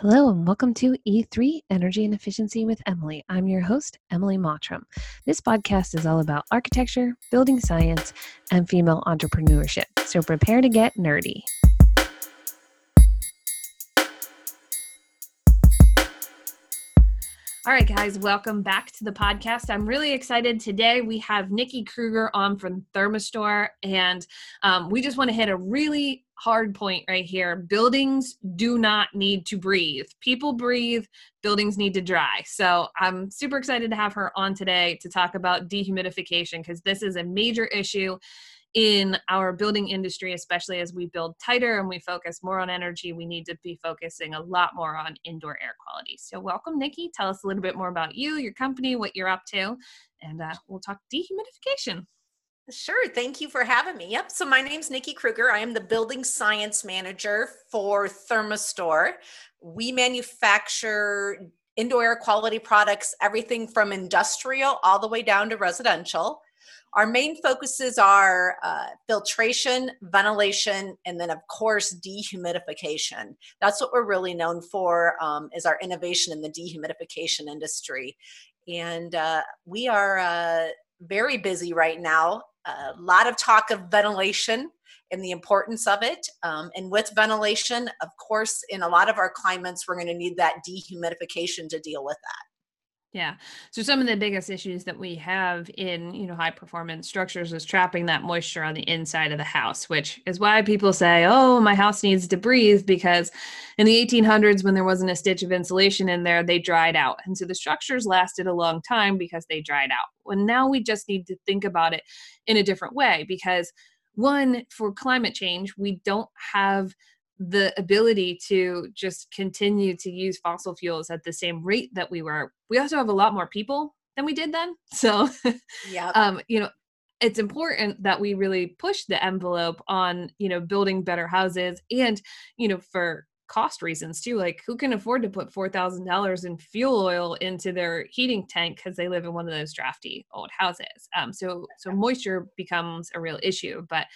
Hello, and welcome to E3 Energy and Efficiency with Emily. I'm your host, Emily Mottram. This podcast is all about architecture, building science, and female entrepreneurship. So prepare to get nerdy. All right, guys, welcome back to the podcast. I'm really excited today. We have Nikki Kruger on from Therma-Stor, and um, we just want to hit a really hard point right here. Buildings do not need to breathe. People breathe, buildings need to dry. So I'm super excited to have her on today to talk about dehumidification because this is a major issue in our building industry, especially as we build tighter and we focus more on energy, we need to be focusing a lot more on indoor air quality. So, welcome, Nikki. Tell us a little bit more about you, your company, what you're up to, and uh, we'll talk dehumidification. Sure. Thank you for having me. Yep. So my name's Nikki Kruger. I am the building science manager for Therma-Stor. We manufacture indoor air quality products, everything from industrial all the way down to residential. Our main focuses are uh, filtration, ventilation, and then of course dehumidification. That's what we're really known for um, is our innovation in the dehumidification industry. And uh, we are uh, very busy right now a lot of talk of ventilation and the importance of it. Um, and with ventilation, of course, in a lot of our climates, we're going to need that dehumidification to deal with that. Yeah. So some of the biggest issues that we have in, you know, high performance structures is trapping that moisture on the inside of the house, which is why people say, "Oh, my house needs to breathe" because in the 1800s when there wasn't a stitch of insulation in there, they dried out. And so the structures lasted a long time because they dried out. Well, now we just need to think about it in a different way because one, for climate change, we don't have the ability to just continue to use fossil fuels at the same rate that we were. We also have a lot more people than we did then. So, yeah, um, you know, it's important that we really push the envelope on, you know, building better houses and, you know, for cost reasons too. Like who can afford to put $4,000 in fuel oil into their heating tank because they live in one of those drafty old houses. Um, so, so moisture becomes a real issue. But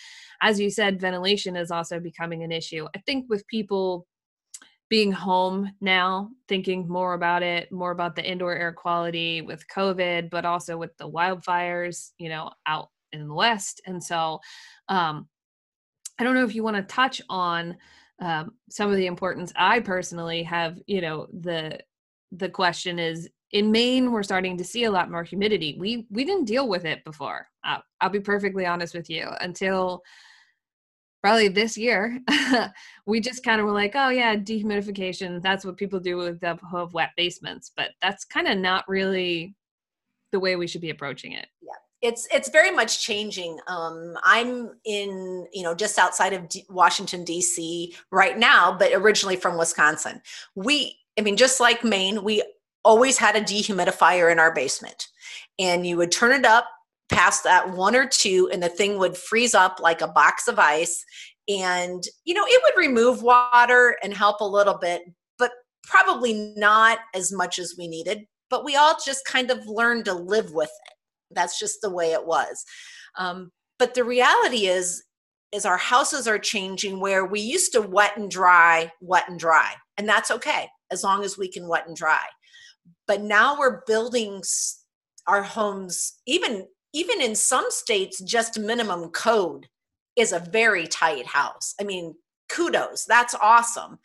as you said, ventilation is also becoming an issue. I think with people being home now, thinking more about it, more about the indoor air quality with COVID, but also with the wildfires, you know, out in the West. And so, um, I don't know if you want to touch on um, some of the importance. I personally have you know the the question is in maine we're starting to see a lot more humidity. We we didn't deal with it before. Uh, i'll be perfectly honest with you. Until probably this year we just kind of were like oh yeah dehumidification that's what people do with the wet basements. But that's kind of not really the way we should be approaching it. Yeah it's it's very much changing. Um, i'm in you know just outside of D- washington d.c right now but originally from wisconsin. We i mean just like maine we always had a dehumidifier in our basement. And you would turn it up past that one or two and the thing would freeze up like a box of ice. And you know it would remove water and help a little bit but probably not as much as we needed. But we all just kind of learned to live with it that's just the way it was. Um, but the reality is is our houses are changing where we used to wet and dry wet and dry and that's okay as long as we can wet and dry. But now we're building our homes even even in some states just minimum code is a very tight house. I mean kudos that's awesome.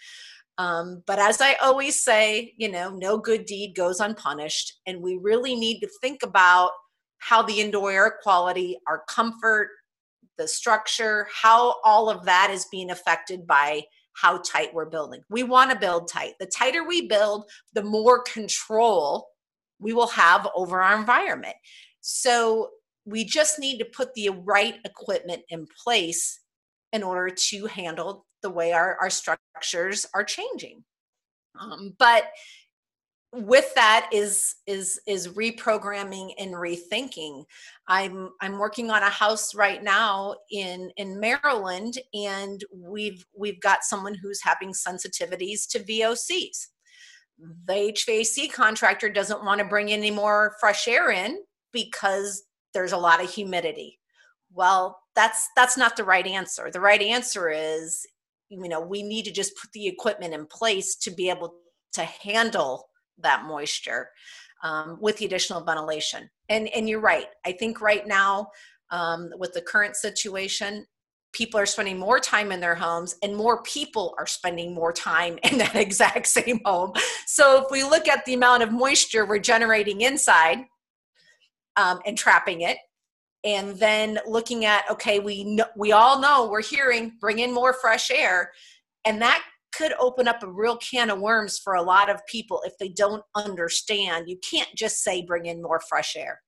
Um, but as i always say you know no good deed goes unpunished and we really need to think about how the indoor air quality, our comfort, the structure, how all of that is being affected by how tight we're building. We want to build tight. The tighter we build, the more control we will have over our environment. So we just need to put the right equipment in place in order to handle the way our, our structures are changing. Um, but with that is is is reprogramming and rethinking. I'm i'm working on a house right now in in maryland and we've we've got someone who's having sensitivities to vocs the hvac contractor doesn't want to bring any more fresh air in because there's a lot of humidity. Well that's that's not the right answer. The right answer is you know we need to just put the equipment in place to be able to handle that moisture um, with the additional ventilation. And and you're right. I think right now um, with the current situation, people are spending more time in their homes and more people are spending more time in that exact same home. So if we look at the amount of moisture we're generating inside um, and trapping it, and then looking at okay, we know, we all know we're hearing bring in more fresh air, and that could open up a real can of worms for a lot of people if they don't understand. You can't just say bring in more fresh air.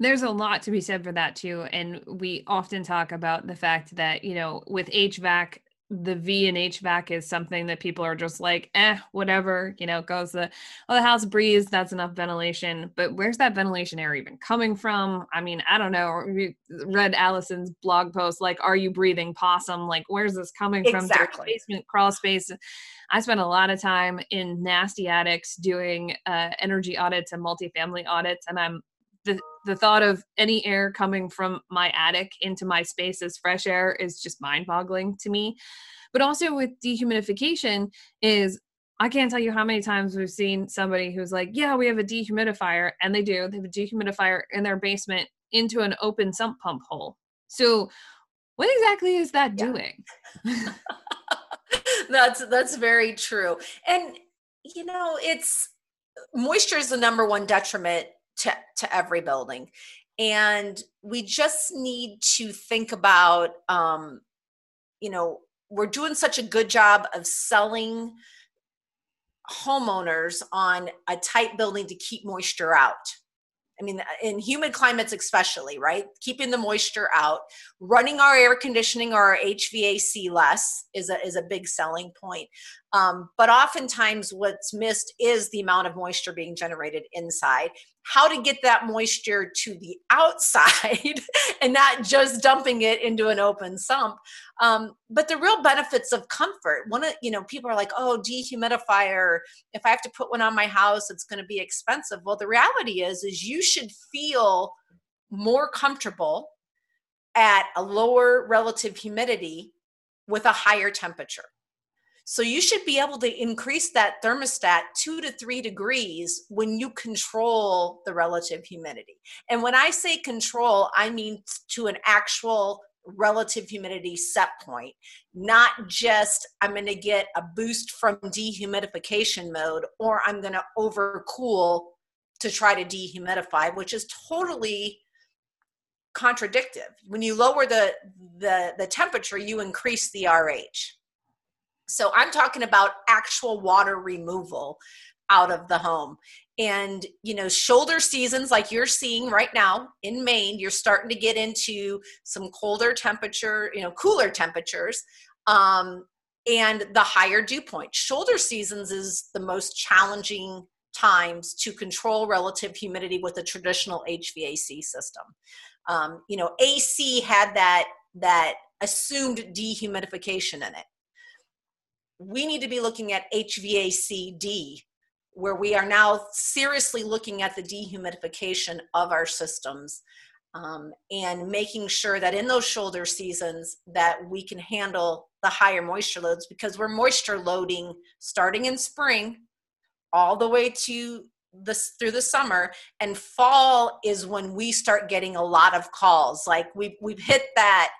There's a lot to be said for that too. And we often talk about the fact that, you know, with HVAC, the V and HVAC is something that people are just like, eh, whatever, you know, goes the oh, the house breeze, that's enough ventilation. But where's that ventilation air even coming from? I mean, I don't know. We read Allison's blog post, like, are you breathing possum? Like, where's this coming from? Exactly. Basement crawl space. I spent a lot of time in nasty attics doing uh, energy audits and multifamily audits, and I'm the the thought of any air coming from my attic into my space as fresh air is just mind-boggling to me. But also with dehumidification is I can't tell you how many times we've seen somebody who's like, "Yeah, we have a dehumidifier," and they do. They have a dehumidifier in their basement into an open sump pump hole. So, what exactly is that yeah. doing? that's that's very true. And you know, it's moisture is the number one detriment to, to every building. And we just need to think about, um, you know, we're doing such a good job of selling homeowners on a tight building to keep moisture out. I mean, in humid climates, especially, right? Keeping the moisture out, running our air conditioning or our HVAC less is a, is a big selling point. Um, but oftentimes, what's missed is the amount of moisture being generated inside how to get that moisture to the outside and not just dumping it into an open sump. Um, but the real benefits of comfort one of you know people are like oh dehumidifier. If i have to put one on my house it's going to be expensive. Well the reality is is you should feel more comfortable at a lower relative humidity with a higher temperature so you should be able to increase that thermostat two to three degrees when you control the relative humidity. And when I say control, I mean to an actual relative humidity set point, not just I'm going to get a boost from dehumidification mode or I'm going to overcool to try to dehumidify, which is totally contradictive. When you lower the, the, the temperature, you increase the RH. So I'm talking about actual water removal out of the home. And, you know, shoulder seasons like you're seeing right now in Maine, you're starting to get into some colder temperature, you know, cooler temperatures. Um, and the higher dew point. Shoulder seasons is the most challenging times to control relative humidity with a traditional HVAC system. Um, you know, AC had that that assumed dehumidification in it we need to be looking at HVACD, where we are now seriously looking at the dehumidification of our systems um, and making sure that in those shoulder seasons that we can handle the higher moisture loads because we're moisture loading starting in spring all the way to this through the summer and fall is when we start getting a lot of calls. Like we've we've hit that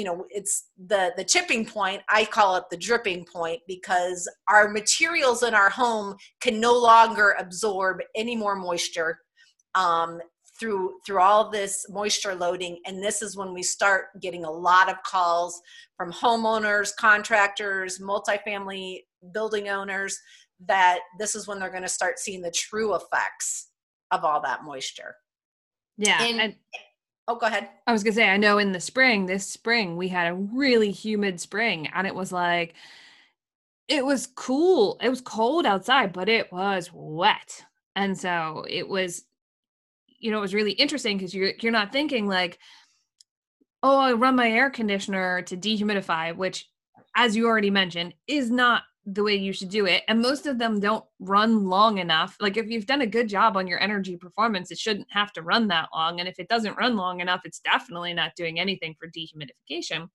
you know it's the the tipping point i call it the dripping point because our materials in our home can no longer absorb any more moisture um, through through all this moisture loading. And this is when we start getting a lot of calls from homeowners contractors multifamily building owners that this is when they're going to start seeing the true effects of all that moisture. Yeah and, and Oh, go ahead. I was gonna say, I know in the spring, this spring, we had a really humid spring, and it was like, it was cool. It was cold outside, but it was wet, and so it was, you know, it was really interesting because you're you're not thinking like, oh, I run my air conditioner to dehumidify, which, as you already mentioned, is not the way you should do it. And most of them don't run long enough. Like if you've done a good job on your energy performance, it shouldn't have to run that long. And if it doesn't run long enough, it's definitely not doing anything for dehumidification.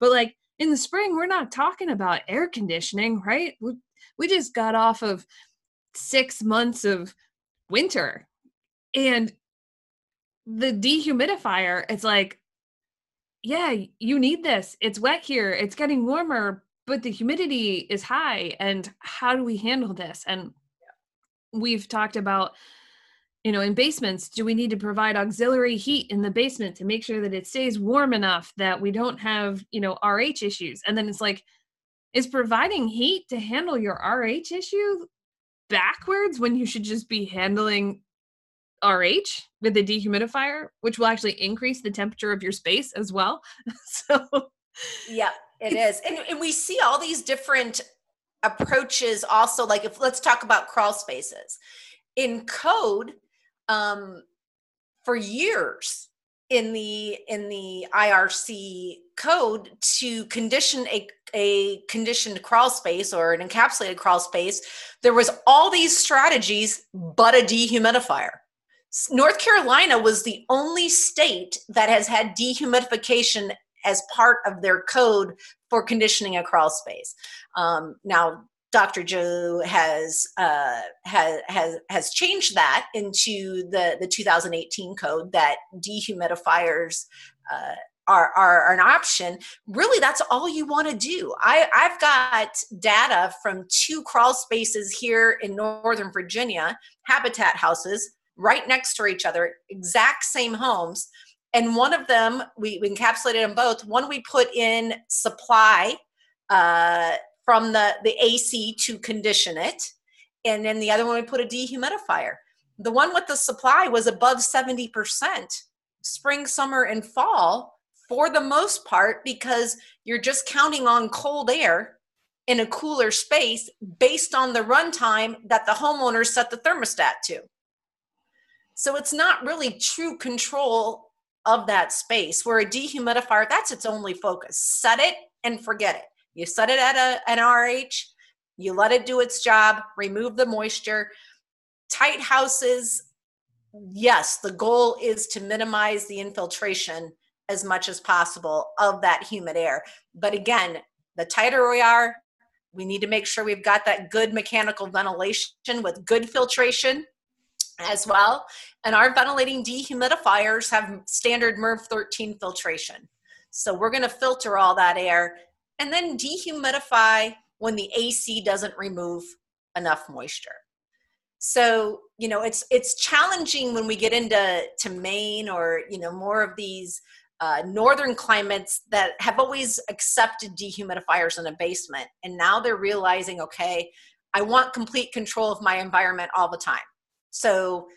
But like in the spring, we're not talking about air conditioning, right? we we just got off of six months of winter and the dehumidifier it's like yeah you need this it's wet here it's getting warmer but the humidity is high and how do we handle this? And we've talked about you know in basements do we need to provide auxiliary heat in the basement to make sure that it stays warm enough that we don't have you know rh issues? And then it's like is providing heat to handle your rh issue backwards when you should just be handling RH with the dehumidifier, which will actually increase the temperature of your space as well. so, yeah, it is. And, and we see all these different approaches also. Like, if let's talk about crawl spaces in code, um, for years in the in the IRC code to condition a a conditioned crawl space or an encapsulated crawl space there was all these strategies but a dehumidifier North Carolina was the only state that has had dehumidification as part of their code for conditioning a crawl space. Um, now, Dr. Joe has uh, has has has changed that into the the 2018 code that dehumidifiers uh, are, are, an option. Really, that's all you want to do. I, I've got data from two crawl spaces here in Northern Virginia, habitat houses right next to each other, exact same homes. And one of them, we, we encapsulated them both. One we put in supply uh, from the, the AC to condition it. And then the other one we put a dehumidifier. The one with the supply was above 70% spring, summer, and fall for the most part because you're just counting on cold air in a cooler space based on the runtime that the homeowner set the thermostat to. So it's not really true control of that space where a dehumidifier, that's its only focus. Set it and forget it. You set it at a, an RH, you let it do its job, remove the moisture. Tight houses, yes, the goal is to minimize the infiltration as much as possible of that humid air. But again, the tighter we are, we need to make sure we've got that good mechanical ventilation with good filtration as well. And our ventilating dehumidifiers have standard MERV 13 filtration. So we're going to filter all that air and then dehumidify when the AC doesn't remove enough moisture. So, you know, it's it's challenging when we get into to Maine or, you know, more of these uh, northern climates that have always accepted dehumidifiers in a basement. And now they're realizing, okay, I want complete control of my environment all the time. So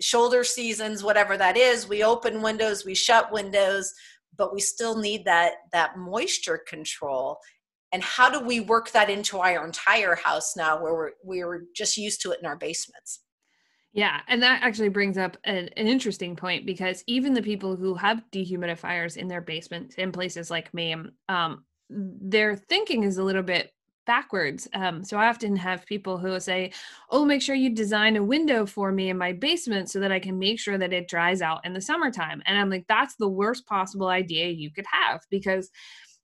shoulder seasons, whatever that is, we open windows, we shut windows, but we still need that that moisture control. And how do we work that into our entire house now where we're we're just used to it in our basements? Yeah, and that actually brings up an, an, interesting point because even the people who have dehumidifiers in their basements in places like Maine, um, their thinking is a little bit backwards. Um, so I often have people who say, Oh, make sure you design a window for me in my basement so that I can make sure that it dries out in the summertime. And I'm like, That's the worst possible idea you could have because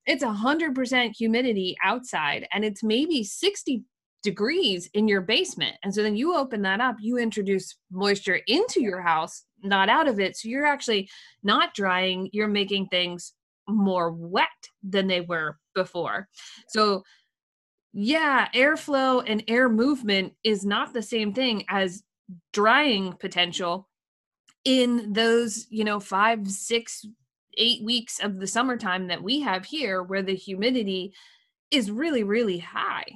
it's 100% humidity outside and it's maybe 60 degrees in your basement. And so then you open that up, you introduce moisture into your house, not out of it. So you're actually not drying, you're making things more wet than they were before. So yeah, airflow and air movement is not the same thing as drying potential in those, you know, five, six, eight weeks of the summertime that we have here where the humidity is really, really high.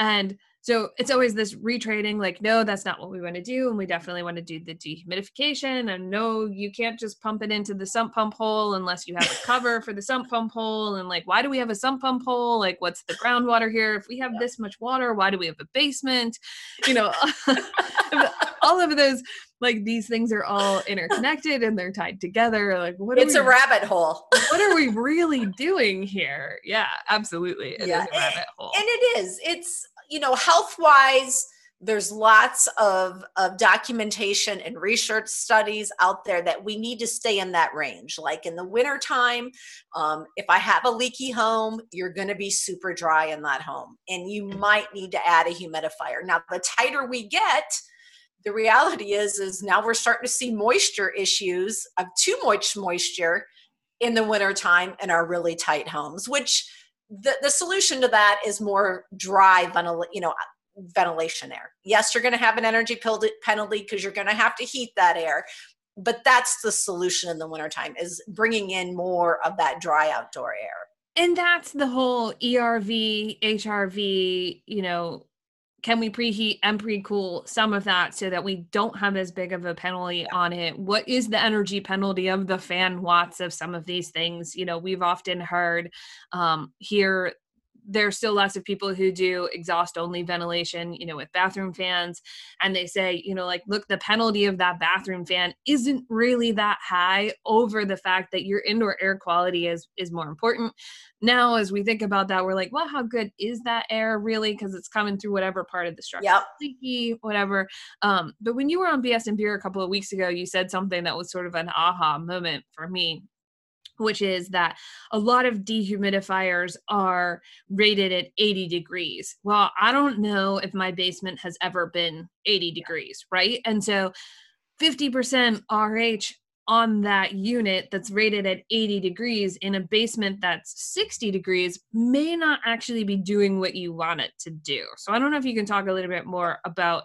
And so it's always this retraining, like no that's not what we want to do and we definitely want to do the dehumidification and no you can't just pump it into the sump pump hole unless you have a cover for the sump pump hole and like why do we have a sump pump hole? Like what's the groundwater here? If we have this much water why do we have a basement? You know all of those like these things are all interconnected and they're tied together like what it's we, a rabbit hole. what are we really doing here? Yeah absolutely it yeah. is a eh, rabbit hole. and it is it's you know, health wise, there's lots of, of documentation and research studies out there that we need to stay in that range. Like in the wintertime um, if i have a leaky home you're going to be super dry in that home and you might need to add a humidifier. Now the tighter we get the reality is is now we're starting to see moisture issues of too much moisture in the wintertime in our really tight homes which the, the solution to that is more dry ventil- you know ventilation air. Yes you're going to have an energy penalty because you're going to have to heat that air but that's the solution in the wintertime is bringing in more of that dry outdoor air. And that's the whole erv hrv you know can we preheat and pre-cool some of that so that we don't have as big of a penalty on it? What is the energy penalty of the fan watts of some of these things? You know we've often heard um, here there's still lots of people who do exhaust only ventilation, you know, with bathroom fans. And they say, you know, like, look, the penalty of that bathroom fan isn't really that high over the fact that your indoor air quality is is more important. Now, as we think about that, we're like, well, how good is that air really? Because it's coming through whatever part of the structure, yep. leaky, whatever. Um, but when you were on BS and Beer a couple of weeks ago, you said something that was sort of an aha moment for me which is that a lot of dehumidifiers are rated at 80 degrees. Well, I don't know if my basement has ever been 80 degrees, right? And so 50% RH on that unit that's rated at 80 degrees in a basement that's 60 degrees may not actually be doing what you want it to do. So I don't know if you can talk a little bit more about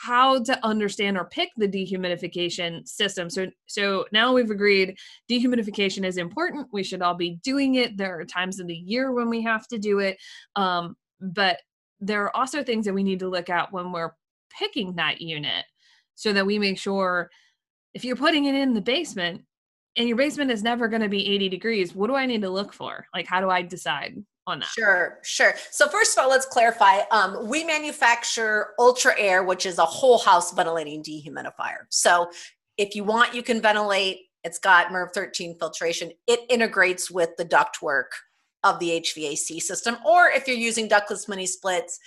how to understand or pick the dehumidification system. So so now we've agreed dehumidification is important. We should all be doing it. There are times of the year when we have to do it. Um, but there are also things that we need to look at when we're picking that unit so that we make sure if you're putting it in the basement and your basement is never going to be 80 degrees, what do I need to look for? Like how do I decide? On that? Sure, sure. So first of all, let's clarify. Um, we manufacture Ultra-Aire, which is a whole house ventilating dehumidifier. So if you want, you can ventilate. It's got MERV 13 filtration. It integrates with the ductwork of the HVAC system. Or if you're using ductless mini splits,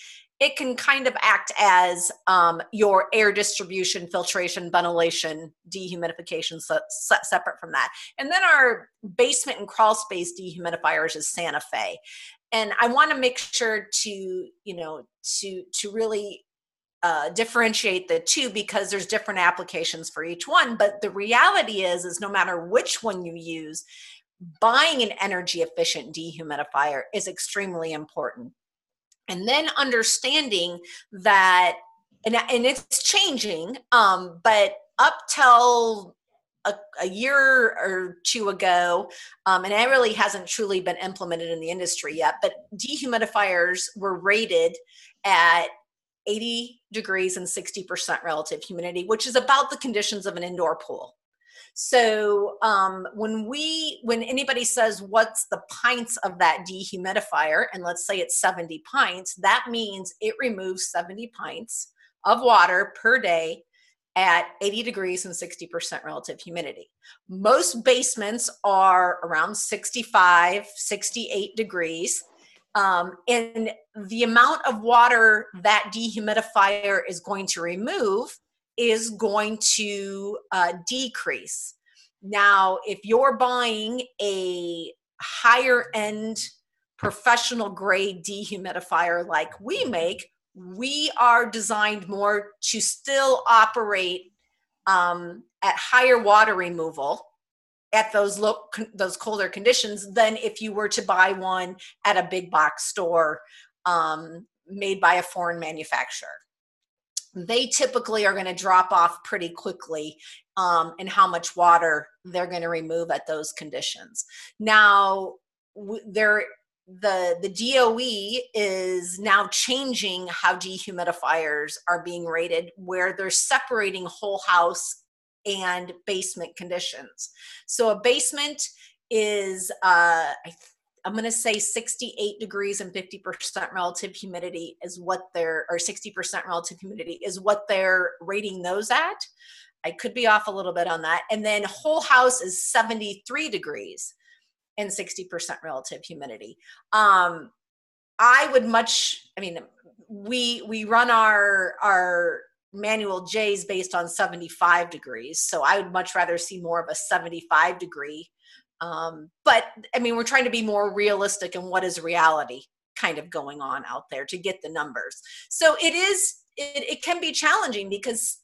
it can kind of act as um, your air distribution, filtration, ventilation, dehumidification, so, so separate from that. And then our basement and crawl space dehumidifiers is Santa Fe. And I want to make sure to, you know, to to really uh, differentiate the two because there's different applications for each one. But the reality is, is no matter which one you use, buying an energy efficient dehumidifier is extremely important and then understanding that and, and it's changing um, but up till a, a, year or two ago, um, and it really hasn't truly been implemented in the industry yet, but dehumidifiers were rated at 80 degrees and 60% relative humidity, which is about the conditions of an indoor pool. So um, when we, when anybody says what's the pints of that dehumidifier, and let's say it's 70 pints, that means it removes 70 pints of water per day at 80 degrees and 60% relative humidity. Most basements are around 65, 68 degrees. Um, and the amount of water that dehumidifier is going to remove is going to uh, decrease. Now, if you're buying a higher end professional grade dehumidifier like we make, we are designed more to still operate um, at higher water removal at those low, those colder conditions than if you were to buy one at a big box store um, made by a foreign manufacturer they typically are going to drop off pretty quickly um, and how much water they're going to remove at those conditions. Now, there the the DOE is now changing how dehumidifiers are being rated, where they're separating whole house and basement conditions. So a basement is uh, I I'm going to say 68 degrees and 50% relative humidity is what they're, or 60% relative humidity is what they're rating those at. I could be off a little bit on that. And then whole house is 73 degrees and 60% relative humidity. Um, I would much, I mean, we we run our our manual J's based on 75 degrees. So I would much rather see more of a 75 degree. Um, but I mean, we're trying to be more realistic in what is reality kind of going on out there to get the numbers. So it is, it, it can be challenging because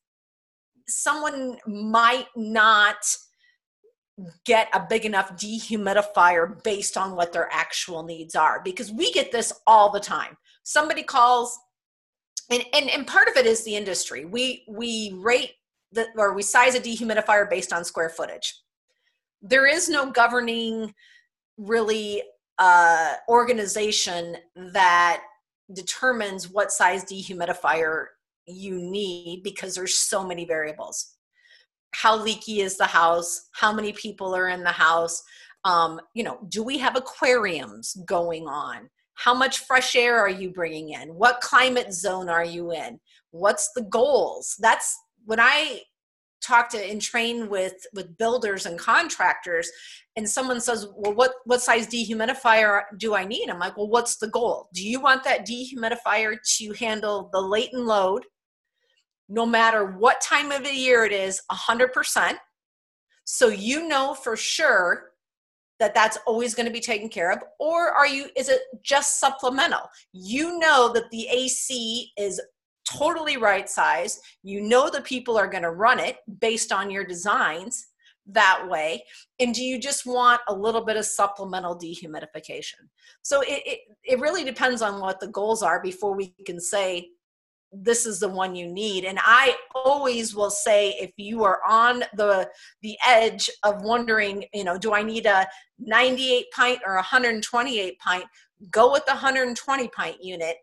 someone might not get a big enough dehumidifier based on what their actual needs are because we get this all the time. Somebody calls and, and and part of it is the industry. We we rate the or we size a dehumidifier based on square footage there is no governing really uh organization that determines what size dehumidifier you need because there's so many variables. How leaky is the house? How many people are in the house? Um, you know do we have aquariums going on? How much fresh air are you bringing in? What climate zone are you in? What's the goals? That's when i talk to and train with with builders and contractors and someone says well what what size dehumidifier do i need? I'm like well what's the goal? Do you want that dehumidifier to handle the latent load no matter what time of the year it is 100% so you know for sure that that's always going to be taken care of or are you is it just supplemental? You know that the ac is totally right size. You know the people are going to run it based on your designs that way. And do you just want a little bit of supplemental dehumidification? So it, it, it really depends on what the goals are before we can say this is the one you need. And i always will say if you are on the the edge of wondering you know do i need a 98 pint or 128 pint? Go with the 120 pint unit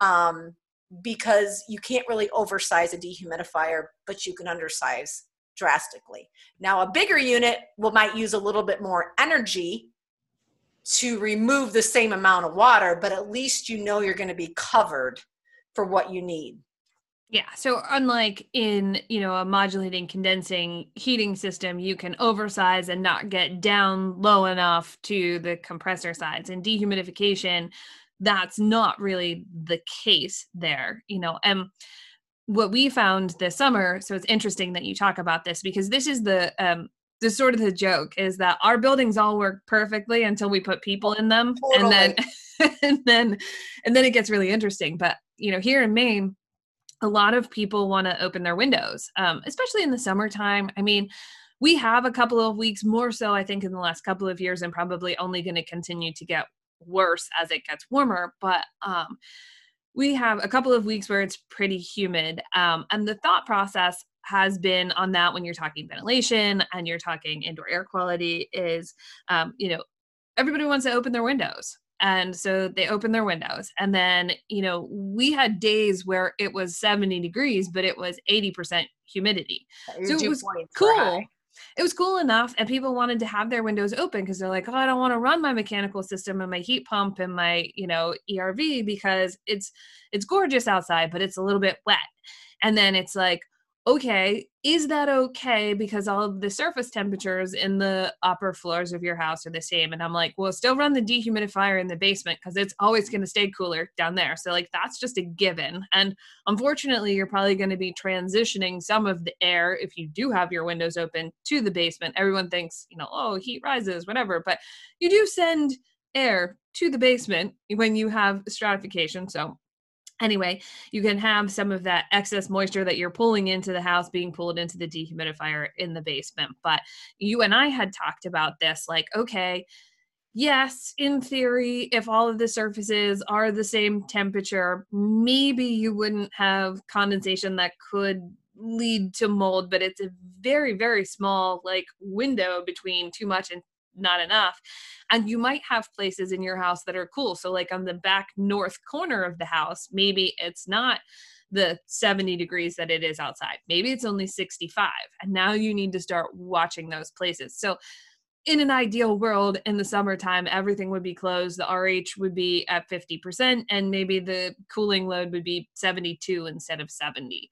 um, because you can't really oversize a dehumidifier but you can undersize drastically now a bigger unit will might use a little bit more energy to remove the same amount of water but at least you know you're going to be covered for what you need. Yeah. So unlike in, you know, a modulating condensing heating system, you can oversize and not get down low enough to the compressor sides. In dehumidification, that's not really the case there, you know. And what we found this summer, so it's interesting that you talk about this because this is the um the sort of the joke is that our buildings all work perfectly until we put people in them totally. and then and then and then it gets really interesting but you know, here in Maine, a lot of people want to open their windows, um, especially in the summertime. I mean, we have a couple of weeks more so, I think, in the last couple of years, and probably only going to continue to get worse as it gets warmer. But um, we have a couple of weeks where it's pretty humid. Um, and the thought process has been on that when you're talking ventilation and you're talking indoor air quality is, um, you know, everybody wants to open their windows and so they opened their windows and then you know we had days where it was 70 degrees but it was 80% humidity so it was cool it was cool enough and people wanted to have their windows open because they're like oh i don't want to run my mechanical system and my heat pump and my you know erv because it's it's gorgeous outside but it's a little bit wet. And then it's like okay, is that okay? Because all of the surface temperatures in the upper floors of your house are the same. And I'm like, well, still run the dehumidifier in the basement because it's always going to stay cooler down there. So, like, that's just a given. And unfortunately, you're probably going to be transitioning some of the air if you do have your windows open to the basement. Everyone thinks, you know, oh, heat rises, whatever. But you do send air to the basement when you have stratification. So, anyway you can have some of that excess moisture that you're pulling into the house being pulled into the dehumidifier in the basement. But you and i had talked about this like okay yes in theory if all of the surfaces are the same temperature maybe you wouldn't have condensation that could lead to mold but it's a very very small like window between too much and not enough. And you might have places in your house that are cool. So, like on the back north corner of the house, maybe it's not the 70 degrees that it is outside. Maybe it's only 65. And now you need to start watching those places. So, in an ideal world, in the summertime, everything would be closed. The RH would be at 50%, and maybe the cooling load would be 72 instead of 70.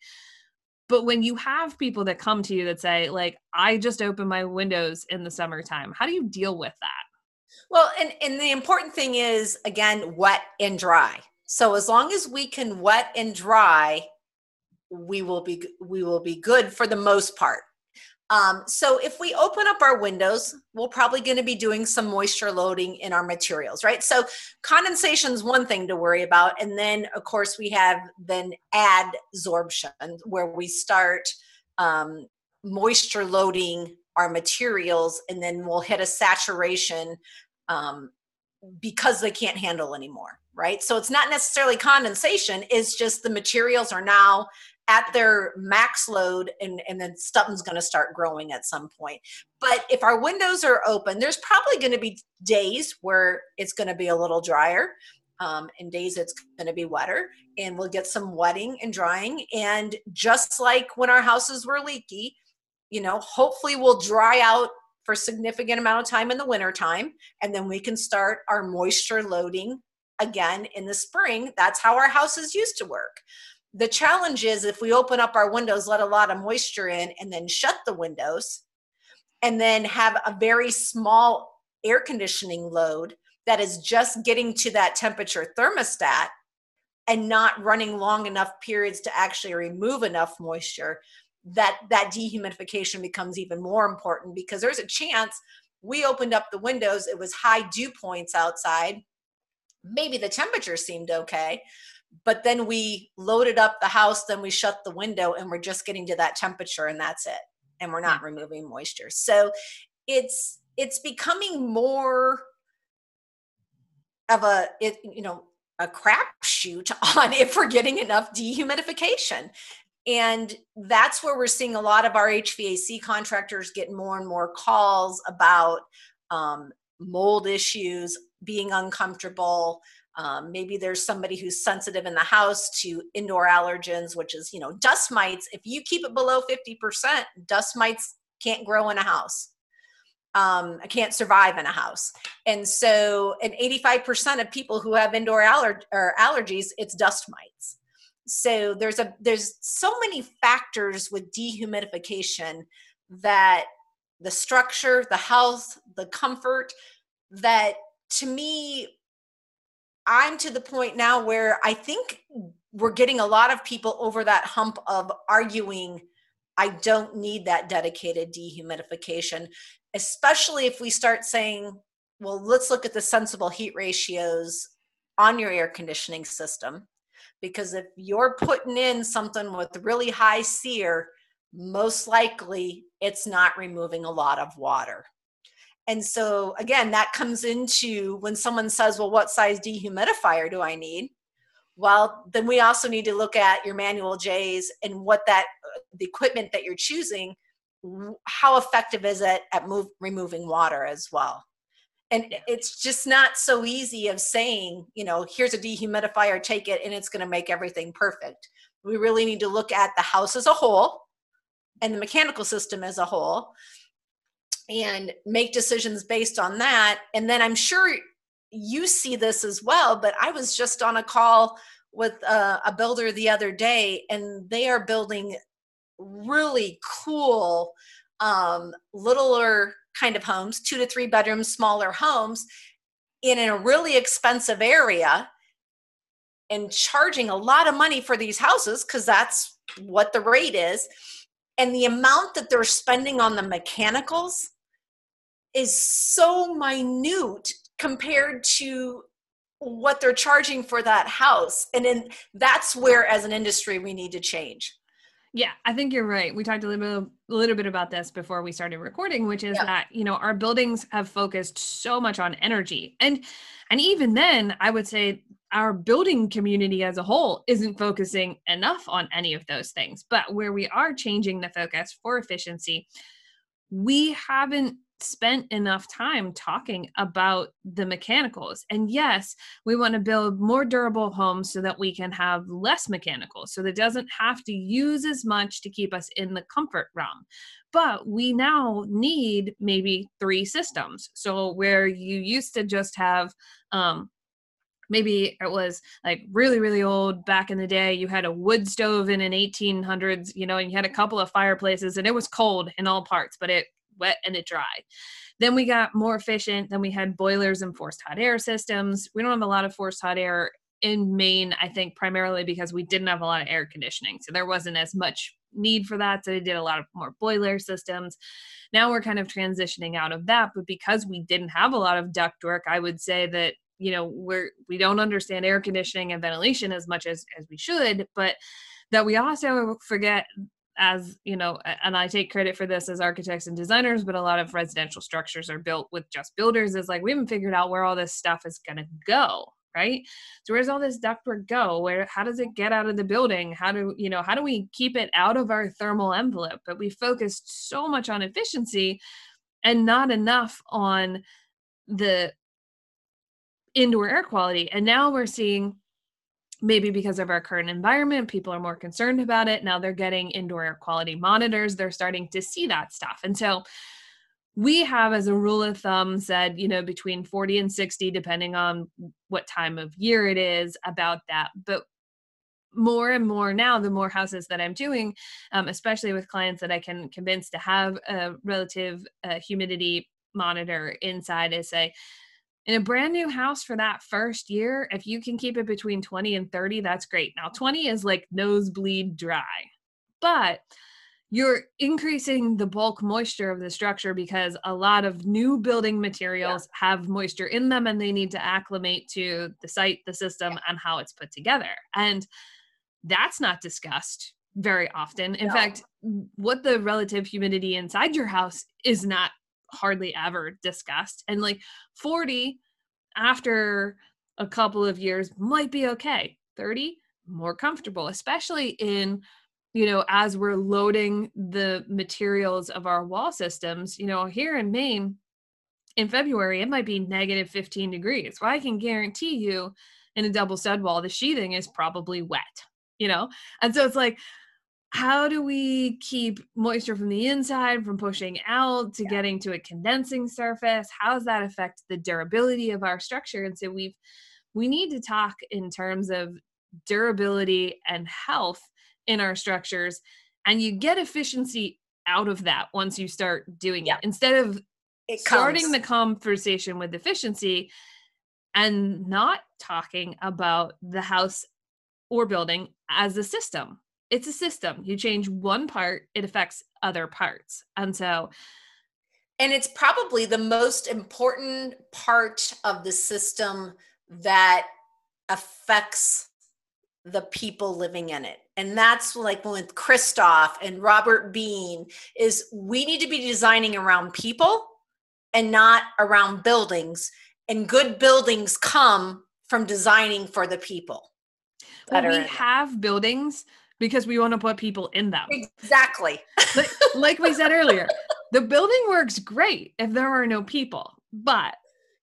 But when you have people that come to you that say, like, I just open my windows in the summertime, how do you deal with that? Well, and, and the important thing is, again, wet and dry. So as long as we can wet and dry, we will be we will be good for the most part. Um, so if we open up our windows, we're probably going to be doing some moisture loading in our materials, right? So condensation is one thing to worry about, and then of course we have then adsorption, where we start um, moisture loading our materials, and then we'll hit a saturation um, because they can't handle anymore, right? So it's not necessarily condensation; it's just the materials are now at their max load and, and then something's going to start growing at some point. But if our windows are open, there's probably going to be days where it's going to be a little drier. Um, and days it's going to be wetter and we'll get some wetting and drying and just like when our houses were leaky you know hopefully we'll dry out for significant amount of time in the winter time and then we can start our moisture loading again in the spring that's how our houses used to work the challenge is if we open up our windows, let a lot of moisture in, and then shut the windows, and then have a very small air conditioning load that is just getting to that temperature thermostat and not running long enough periods to actually remove enough moisture that that dehumidification becomes even more important because there's a chance we opened up the windows it was high dew points outside. Maybe the temperature seemed okay but then we loaded up the house then we shut the window and we're just getting to that temperature and that's it. And we're not removing moisture. So it's it's becoming more of a it you know a crapshoot on if we're getting enough dehumidification. And that's where we're seeing a lot of our hvac contractors get more and more calls about um, mold issues being uncomfortable um, maybe there's somebody who's sensitive in the house to indoor allergens, which is, you know, dust mites. If you keep it below 50%, dust mites can't grow in a house. Um, I can't survive in a house. And so, and 85% of people who have indoor aller- or allergies, it's dust mites. So there's a there's so many factors with dehumidification that the structure, the health, the comfort that to me I'm to the point now where I think we're getting a lot of people over that hump of arguing I don't need that dedicated dehumidification, especially if we start saying, well, let's look at the sensible heat ratios on your air conditioning system. Because if you're putting in something with really high SEER, most likely it's not removing a lot of water. And so, again, that comes into when someone says, Well, what size dehumidifier do I need? Well, then we also need to look at your manual J's and what that, the equipment that you're choosing, how effective is it at move, removing water as well? And it's just not so easy of saying, you know, here's a dehumidifier, take it, and it's going to make everything perfect. We really need to look at the house as a whole and the mechanical system as a whole and make decisions based on that. And then I'm sure you see this as well, but I was just on a call with a, a builder the other day, and they are building really cool, um, littler kind of homes, two to three bedrooms, smaller homes in a really expensive area and charging a lot of money for these houses because that's what the rate is. And the amount that they're spending on the mechanicals is so minute compared to what they're charging for that house. And then that's where as an industry we need to change. Yeah i think you're right. We talked a little bit a little bit about this before we started recording which is yeah. that you know our buildings have focused so much on energy. And and even then i would say our building community as a whole isn't focusing enough on any of those things. But where we are changing the focus for efficiency we haven't spent enough time talking about the mechanicals. And yes, we want to build more durable homes so that we can have less mechanicals, so that doesn't have to use as much to keep us in the comfort realm. But we now need maybe three systems. So where you used to just have um, maybe it was like really really old back in the day you had a wood stove in an 1800s you know and you had a couple of fireplaces and it was cold in all parts but it wet and it dried. Then we got more efficient. Then we had boilers and forced hot air systems. We don't have a lot of forced hot air in Maine, I think primarily because we didn't have a lot of air conditioning. So there wasn't as much need for that. So they did a lot of more boiler systems. Now we're kind of transitioning out of that. But because we didn't have a lot of duct work, I would say that, you know, we're we don't understand air conditioning and ventilation as much as as we should, but that we also forget as you know and i take credit for this as architects and designers but a lot of residential structures are built with just builders is like we haven't figured out where all this stuff is going to go right? So where's all this ductwork go? Where how does it get out of the building? How do you know how do we keep it out of our thermal envelope? But we focused so much on efficiency and not enough on the indoor air quality. And now we're seeing maybe because of our current environment people are more concerned about it. Now they're getting indoor air quality monitors. They're starting to see that stuff. And so we have as a rule of thumb said you know between 40 and 60 depending on what time of year it is about that. But more and more now the more houses that i'm doing um, especially with clients that i can convince to have a relative uh, humidity monitor inside is say in a brand new house for that first year if you can keep it between 20 and 30 that's great now 20 is like nosebleed dry but you're increasing the bulk moisture of the structure because a lot of new building materials yeah. have moisture in them and they need to acclimate to the site, the system, yeah. and how it's put together. And that's not discussed very often. In no. fact, what the relative humidity inside your house is not hardly ever discussed. And like 40 after a couple of years might be okay. 30 more comfortable, especially in you know, as we're loading the materials of our wall systems, you know, here in Maine, in February, it might be negative 15 degrees. Well, I can guarantee you in a double stud wall, the sheathing is probably wet, you know? And so it's like, how do we keep moisture from the inside from pushing out to yeah. getting to a condensing surface? How does that affect the durability of our structure? And so we've we need to talk in terms of durability and health in our structures and you get efficiency out of that once you start doing yeah. it instead of it starting the conversation with efficiency and not talking about the house or building as a system it's a system. You change one part it affects other parts. And so and it's probably the most important part of the system that affects the people living in it. And that's like with christoph and robert bean is we need to be designing around people and not around buildings. And good buildings come from designing for the people well, we have buildings because we want to put people in them exactly like, like we said earlier the building works great if there are no people but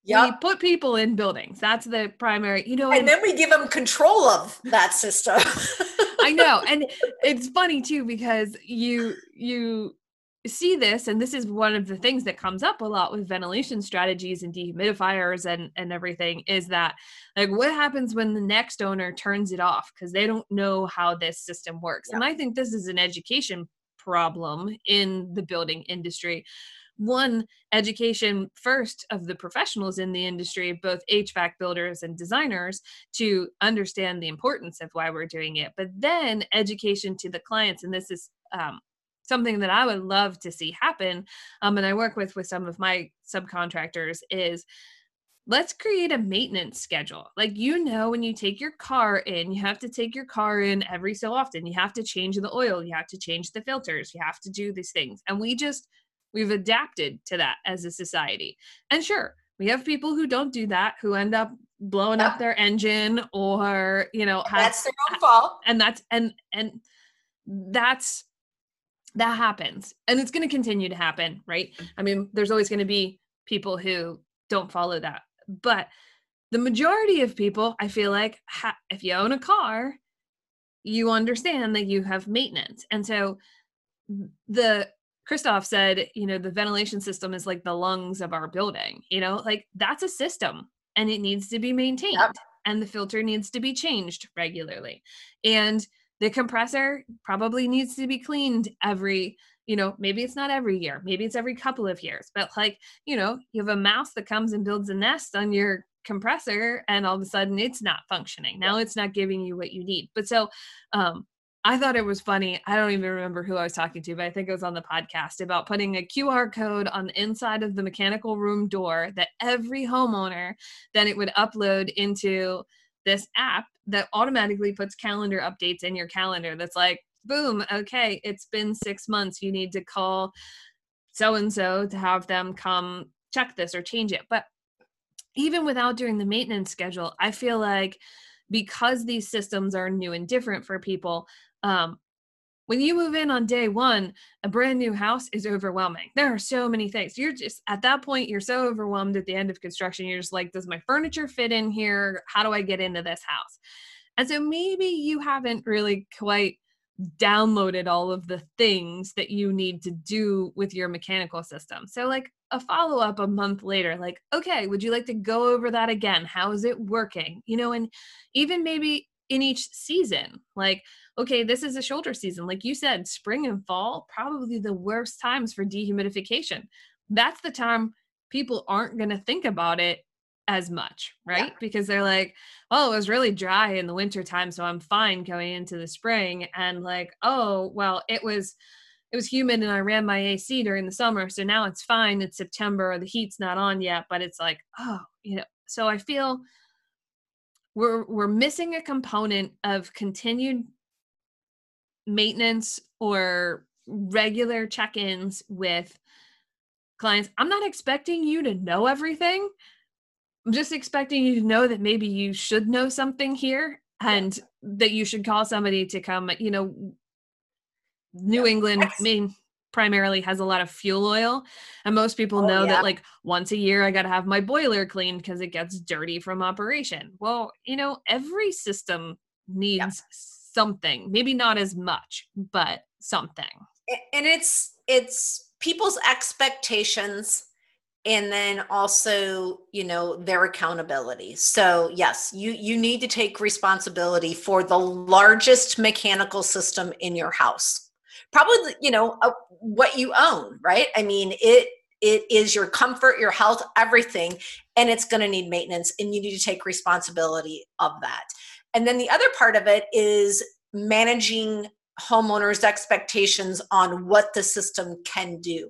Yep. We put people in buildings. That's the primary, you know. And, and then we give them control of that system. I know. And it's funny too because you you see this and this is one of the things that comes up a lot with ventilation strategies and dehumidifiers and and everything is that like what happens when the next owner turns it off because they don't know how this system works. Yep. And I think this is an education problem in the building industry one education first of the professionals in the industry, both HVAC builders and designers, to understand the importance of why we're doing it, but then education to the clients. And this is um, something that I would love to see happen. Um, and I work with with some of my subcontractors is let's create a maintenance schedule. Like, you know, when you take your car in, you have to take your car in every so often. You have to change the oil, you have to change the filters, you have to do these things. And we just We've adapted to that as a society. And sure, we have people who don't do that, who end up blowing up their engine or, you know, have, that's their own fault. And that's and and that's that happens. And it's going to continue to happen, right? I mean, there's always going to be people who don't follow that. But the majority of people, I feel like, ha- if you own a car, you understand that you have maintenance. And so the Christoph said, you know, the ventilation system is like the lungs of our building, you know, like that's a system and it needs to be maintained yep. and the filter needs to be changed regularly. And the compressor probably needs to be cleaned every, you know, maybe it's not every year, maybe it's every couple of years, but like, you know, you have a mouse that comes and builds a nest on your compressor and all of a sudden it's not functioning now it's not giving you what you need but so um I thought it was funny. I don't even remember who I was talking to, but I think it was on the podcast about putting a QR code on the inside of the mechanical room door that every homeowner then it would upload into this app that automatically puts calendar updates in your calendar that's like boom okay it's been 6 months you need to call so and so to have them come check this or change it. But even without doing the maintenance schedule i feel like because these systems are new and different for people um, when you move in on day one, a brand new house is overwhelming. There are so many things. You're just at that point, you're so overwhelmed at the end of construction. You're just like, does my furniture fit in here? How do I get into this house? And so maybe you haven't really quite downloaded all of the things that you need to do with your mechanical system. So, like a follow up a month later, like, okay, would you like to go over that again? How is it working? You know, and even maybe in each season, like, okay, this is a shoulder season. Like you said, spring and fall, probably the worst times for dehumidification. That's the time people aren't going to think about it as much, right? Yeah. Because they're like, oh, it was really dry in the winter time, so I'm fine going into the spring. And like, oh, well, it was it was humid and I ran my AC during the summer, so now it's fine. It's September, the heat's not on yet, but it's like, oh, you know. So I feel we're we're missing a component of continued maintenance or regular check-ins with clients. I'm not expecting you to know everything. I'm just expecting you to know that maybe you should know something here and that you should call somebody to come you know new england maine primarily has a lot of fuel oil. And most people oh, know yeah. that like once a year i got to have my boiler cleaned because it gets dirty from operation. Well you know every system needs something. Maybe not as much but something. And it's it's people's expectations and then also you know their accountability. So yes you you need to take responsibility for the largest mechanical system in your house probably you know uh, what you own right? I mean it it is your comfort your health everything and it's going to need maintenance and you need to take responsibility of that. And then the other part of it is managing homeowners' expectations on what the system can do.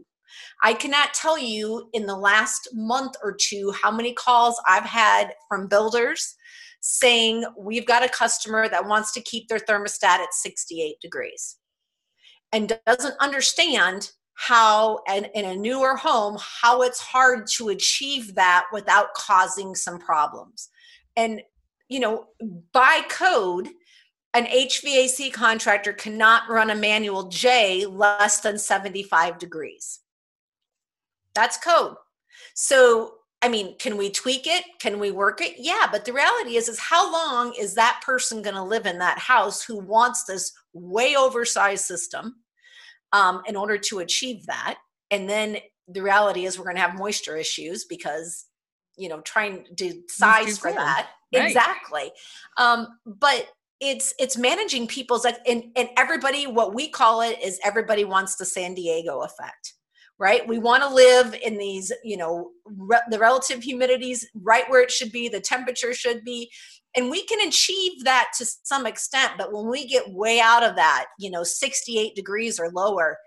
I cannot tell you in the last month or two how many calls I've had from builders saying we've got a customer that wants to keep their thermostat at 68 degrees and doesn't understand how in a newer home how it's hard to achieve that without causing some problems and you know, by code, an HVAC contractor cannot run a manual J less than 75 degrees. That's code. So, I mean, can we tweak it? Can we work it? Yeah, but the reality is is how long is that person going to live in that house who wants this way oversized system um, in order to achieve that? And then the reality is we're going to have moisture issues because you know trying to size for that. Right. exactly. Um but it's it's managing people's and and everybody what we call it is everybody wants the san diego effect right? We want to live in these you know re- the relative humidities right where it should be the temperature should be and we can achieve that to some extent but when we get way out of that you know 68 degrees or lower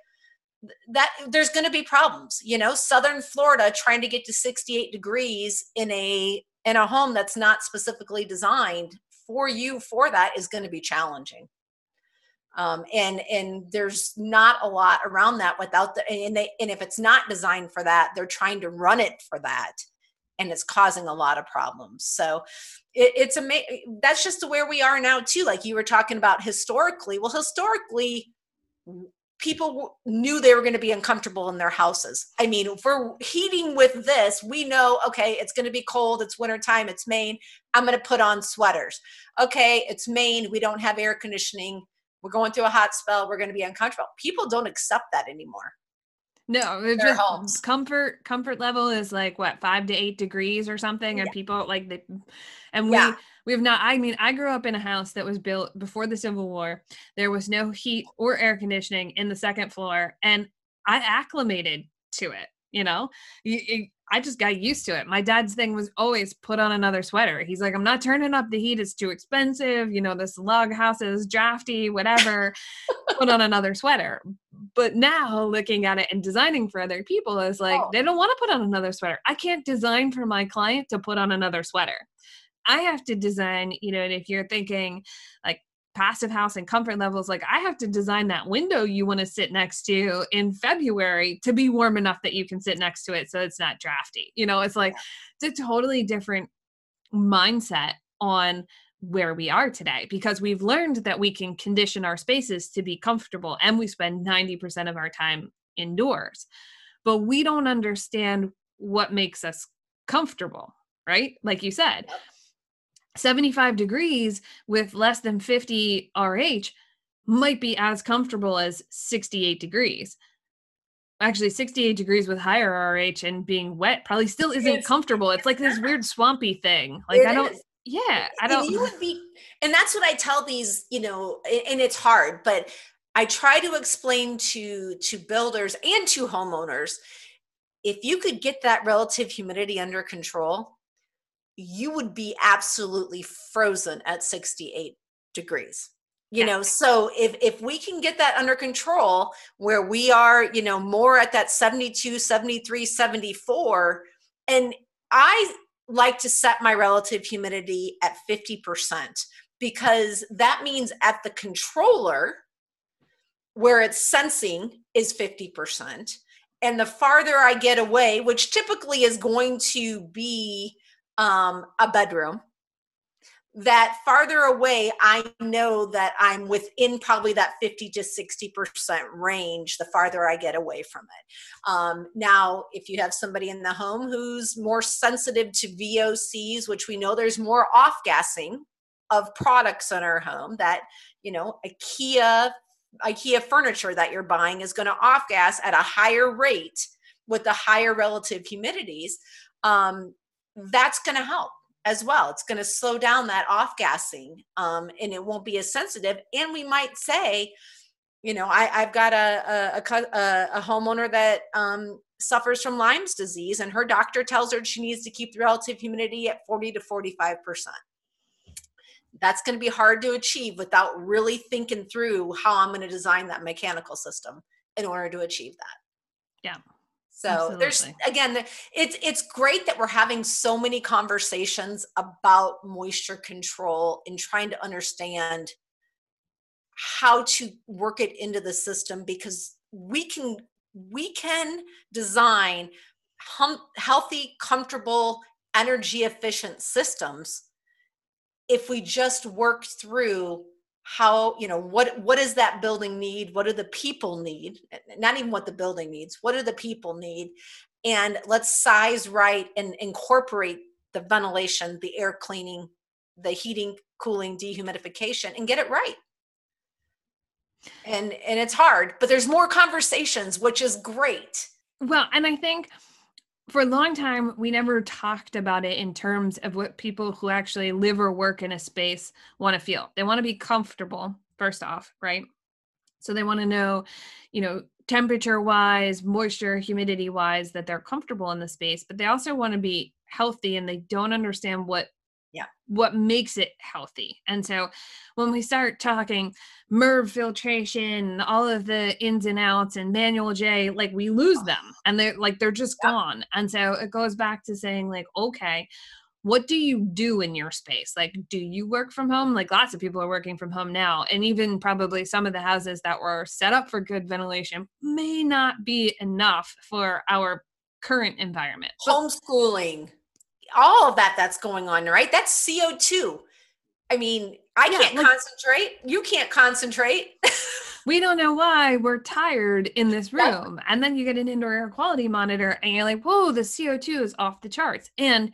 that there's going to be problems you know? Southern florida trying to get to 68 degrees in a in a home that's not specifically designed for you for that is going to be challenging. Um, and and there's not a lot around that without the and they and if it's not designed for that they're trying to run it for that and it's causing a lot of problems so it, it's amazing that's just where we are now too like you were talking about historically well historically people knew they were going to be uncomfortable in their houses. I mean, for heating with this, we know, okay, it's going to be cold. It's wintertime. It's Maine. I'm going to put on sweaters. Okay, it's Maine. We don't have air conditioning. We're going through a hot spell. We're going to be uncomfortable. People don't accept that anymore. No, it's just homes. comfort comfort level is like what five to eight degrees or something, and people like the, and we yeah. we have not. I mean, I grew up in a house that was built before the Civil War. There was no heat or air conditioning in the second floor, and I acclimated to it. You know? I just got used to it. My dad's thing was always put on another sweater. He's like i'm not turning up the heat. It's too expensive. You know this log house is drafty whatever. Put on another sweater. But now looking at it and designing for other people is like oh. they don't want to put on another sweater. I can't design for my client to put on another sweater. I have to design, you know, and if you're thinking like passive house and comfort levels, like I have to design that window you want to sit next to in February to be warm enough that you can sit next to it so it's not drafty. You know, it's like it's a totally different mindset on where we are today because we've learned that we can condition our spaces to be comfortable and we spend 90% of our time indoors. But we don't understand what makes us comfortable, right? Like you said. Yep 75 degrees with less than 50 RH might be as comfortable as 68 degrees. Actually, 68 degrees with higher RH and being wet probably still isn't it's, comfortable. It's like this weird swampy thing. Like I don't is. yeah, I don't and you would be and that's what I tell these, you know, and it's hard, but I try to explain to to builders and to homeowners if you could get that relative humidity under control, you would be absolutely frozen at 68 degrees you yeah. know so if if we can get that under control where we are you know more at that 72 73 74 and i like to set my relative humidity at 50% because that means at the controller where it's sensing is 50% and the farther i get away which typically is going to be um, a bedroom that farther away i know that i'm within probably that 50 to 60% range the farther i get away from it. Um, now if you have somebody in the home who's more sensitive to vocs which we know there's more off gassing of products in our home that you know ikea ikea furniture that you're buying is going to off gas at a higher rate with the higher relative humidities. Um, that's going to help as well. It's going to slow down that off gassing um, and it won't be as sensitive. And we might say, you know, I, have got a, a, a, a, homeowner that um, suffers from Lyme's disease, and her doctor tells her she needs to keep the relative humidity at 40 to 45%. That's going to be hard to achieve without really thinking through how I'm going to design that mechanical system in order to achieve that. Yeah. So Absolutely. there's again, it's it's great that we're having so many conversations about moisture control and trying to understand how to work it into the system because we can we can design hum, healthy, comfortable, energy efficient systems if we just work through how you know what what does that building need? What do the people need? Not even what the building needs what do the people need? And let's size right and incorporate the ventilation the air cleaning the heating cooling dehumidification and get it right. And and it's hard but there's more conversations which is great. Well and i think for a long time we never talked about it in terms of what people who actually live or work in a space want to feel. They want to be comfortable first off right? So they want to know you know temperature wise moisture humidity wise that they're comfortable in the space but they also want to be healthy and they don't understand what yeah. what makes it healthy. And so when we start talking MERV filtration all of the ins and outs and manual j like we lose them and they're like they're just yeah. gone. And so it goes back to saying like okay what do you do in your space? Like do you work from home? Like lots of people are working from home now and even probably some of the houses that were set up for good ventilation may not be enough for our current environment homeschooling all of that that's going on, right? That's CO2. I mean, I yeah, can't like, concentrate. You can't concentrate. we don't know why we're tired in this room. And then you get an indoor air quality monitor and you're like, whoa, the CO2 is off the charts. And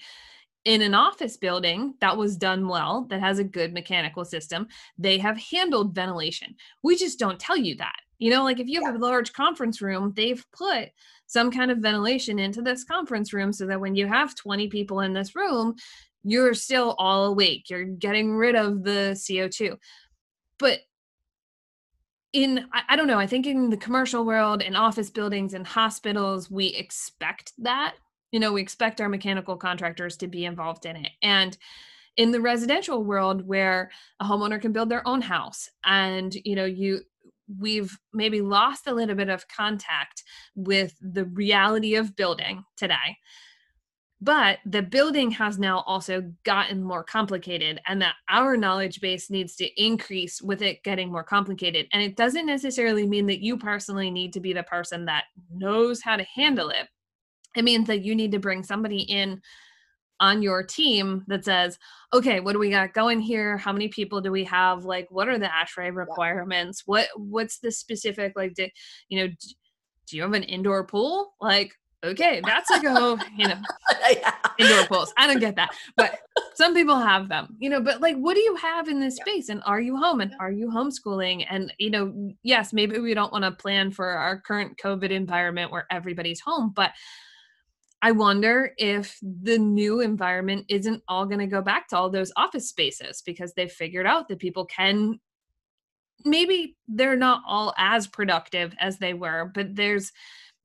in an office building that was done well, that has a good mechanical system, they have handled ventilation. We just don't tell you that. You know, like if you have yeah. a large conference room, they've put some kind of ventilation into this conference room so that when you have 20 people in this room, you're still all awake. You're getting rid of the CO2. But in I, don't know i think in the commercial world in office buildings and hospitals we expect that you know we expect our mechanical contractors to be involved in it and in the residential world where a homeowner can build their own house and you know you we've maybe lost a little bit of contact with the reality of building today. But the building has now also gotten more complicated and that our knowledge base needs to increase with it getting more complicated. And it doesn't necessarily mean that you personally need to be the person that knows how to handle it. It means that you need to bring somebody in on your team that says, okay, what do we got going here? How many people do we have? Like, what are the ASHRAE requirements? What what's the specific like? Do, you know, do, do you have an indoor pool? Like, okay, that's a go. You know, yeah. indoor pools. I don't get that, but some people have them. You know, but like, what do you have in this yeah. space? And are you home? And are you homeschooling? And you know, yes, maybe we don't want to plan for our current COVID environment where everybody's home, but I wonder if the new environment isn't all going to go back to all those office spaces because they've figured out that people can maybe they're not all as productive as they were, but there's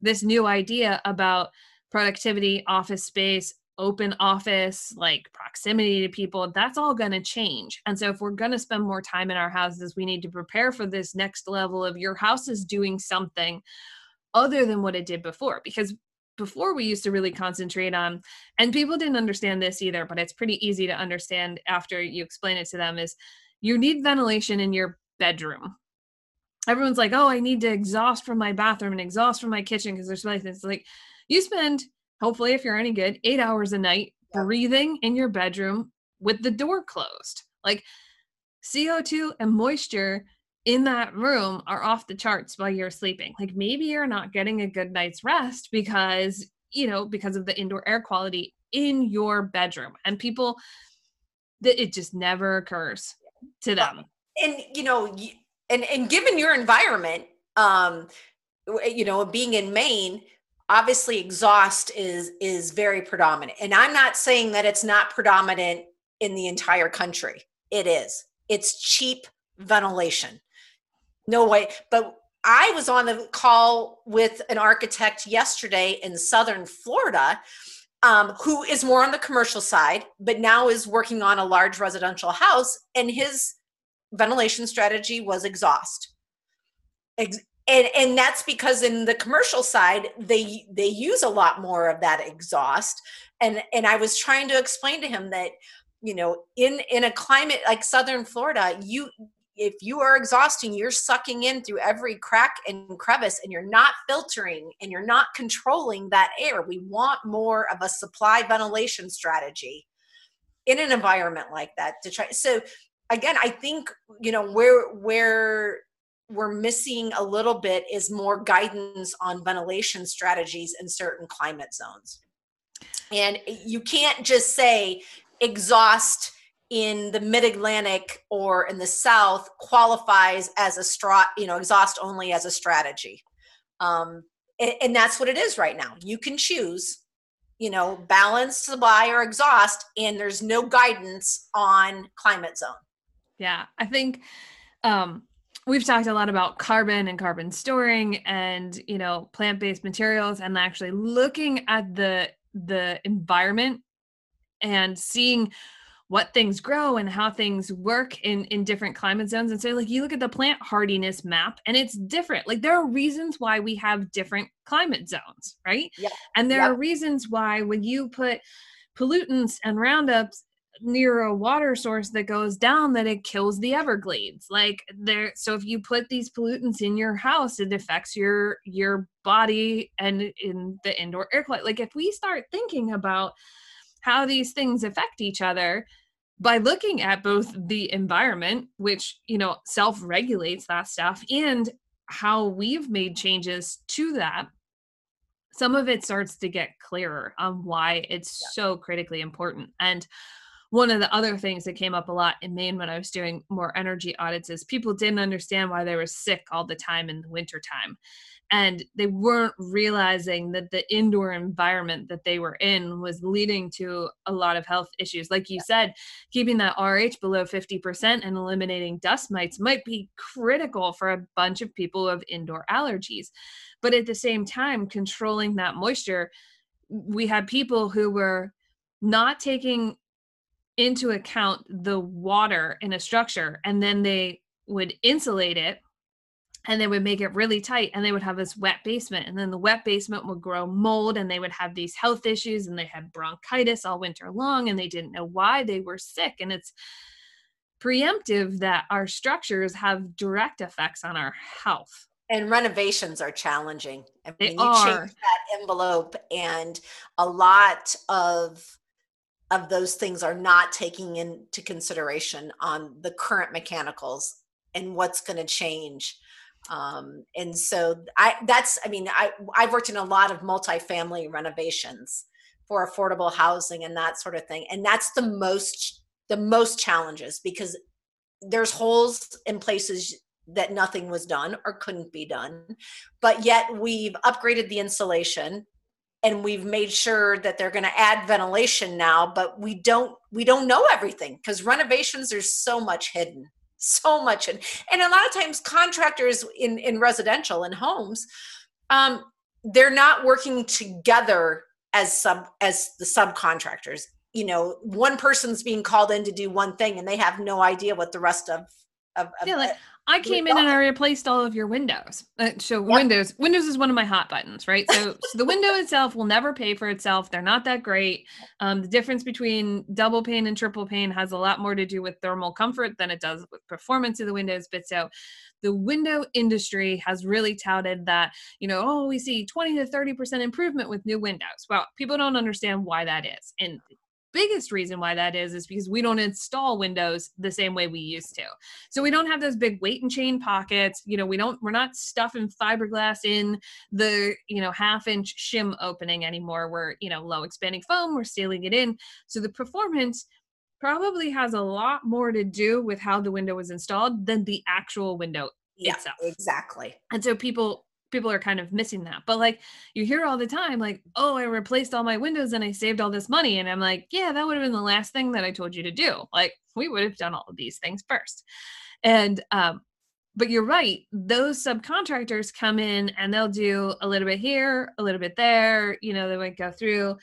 this new idea about productivity, office space, open office, like proximity to people, that's all going to change. And so, if we're going to spend more time in our houses, we need to prepare for this next level of your house is doing something other than what it did before. Because before we used to really concentrate on and people didn't understand this either but it's pretty easy to understand after you explain it to them is you need ventilation in your bedroom. Everyone's like oh i need to exhaust from my bathroom and exhaust from my kitchen because there's like it's like you spend hopefully if you're any good eight hours a night breathing in your bedroom with the door closed. Like co2 and moisture in that room are off the charts while you're sleeping. Like maybe you're not getting a good night's rest because, you know, because of the indoor air quality in your bedroom. And people that it just never occurs to them. And you know, and and given your environment, um you know, being in Maine, obviously exhaust is is very predominant. And I'm not saying that it's not predominant in the entire country. It is. It's cheap ventilation no way. But I was on a call with an architect yesterday in southern Florida um, who is more on the commercial side, but now is working on a large residential house, and his ventilation strategy was exhaust. Ex- and, and that's because in the commercial side they they use a lot more of that exhaust and and i was trying to explain to him that you know in in a climate like southern florida you if you are exhausting, you're sucking in through every crack and crevice and you're not filtering and you're not controlling that air. We want more of a supply ventilation strategy in an environment like that to try. So again, I think, you know, where where we're missing a little bit is more guidance on ventilation strategies in certain climate zones. And you can't just say exhaust in the mid-atlantic or in the south qualifies as a strat you know exhaust only as a strategy. Um, and, and, that's what it is right now. You can choose you know balance supply or exhaust and there's no guidance on climate zone. Yeah i think um, we've talked a lot about carbon and carbon storing and you know plant-based materials and actually looking at the the environment and seeing what things grow and how things work in in different climate zones. And so like you look at the plant hardiness map and it's different. Like there are reasons why we have different climate zones right? Yeah. and there are reasons why when you put pollutants and roundups near a water source that goes down that it kills the everglades. Like there so if you put these pollutants in your house it affects your your body and in the indoor air quality. Like if we start thinking about how these things affect each other by looking at both the environment which you know self-regulates that stuff and how we've made changes to that some of it starts to get clearer on why it's yeah. so critically important and one of the other things that came up a lot in Maine when I was doing more energy audits is people didn't understand why they were sick all the time in the wintertime and they weren't realizing that the indoor environment that they were in was leading to a lot of health issues. Like you said keeping that rh below 50% and eliminating dust mites might be critical for a bunch of people who have indoor allergies. But at the same time controlling that moisture we had people who were not taking into account the water in a structure and then they would insulate it and they would make it really tight and they would have this wet basement and then the wet basement would grow mold and they would have these health issues and they had bronchitis all winter long and they didn't know why they were sick and it's preemptive that our structures have direct effects on our health and renovations are challenging I mean, they you are. change that envelope and a lot of of those things are not taking into consideration on the current mechanicals and what's going to change um, and so I that's I mean I I've worked in a lot of multifamily renovations for affordable housing and that sort of thing, and that's the most the most challenges because there's holes in places that nothing was done or couldn't be done, but yet we've upgraded the insulation and we've made sure that they're going to add ventilation now but we don't we don't know everything because renovations there's so much hidden so much. And and a lot of times contractors in in residential and homes um they're not working together as sub as the subcontractors. You know one person's being called in to do one thing and they have no idea what the rest of of, of yeah, like, I came in and I replaced all of your windows. Uh, so. Windows, Windows is one of my hot buttons, right? So, so the window itself will never pay for itself. They're not that great. Um, the difference between double pane and triple pane has a lot more to do with thermal comfort than it does with performance of the windows. But so the window industry has really touted that, you know, oh, we see 20 to 30% improvement with new windows. Well, people don't understand why that is. And biggest reason why that is is because we don't install windows the same way we used to. So we don't have those big weight and chain pockets you know we don't we're not stuffing fiberglass in the you know half inch shim opening anymore. We're you know low expanding foam we're sealing it in. So the performance probably has a lot more to do with how the window was installed than the actual window yeah, itself. exactly. And so people people are kind of missing that. But like you hear all the time, like, oh, I replaced all my windows and I saved all this money. And I'm like, yeah, that would have been the last thing that I told you to do. Like we would have done all of these things first. And um, but you're right, those subcontractors come in and they'll do a little bit here, a little bit there, you know, they might go through.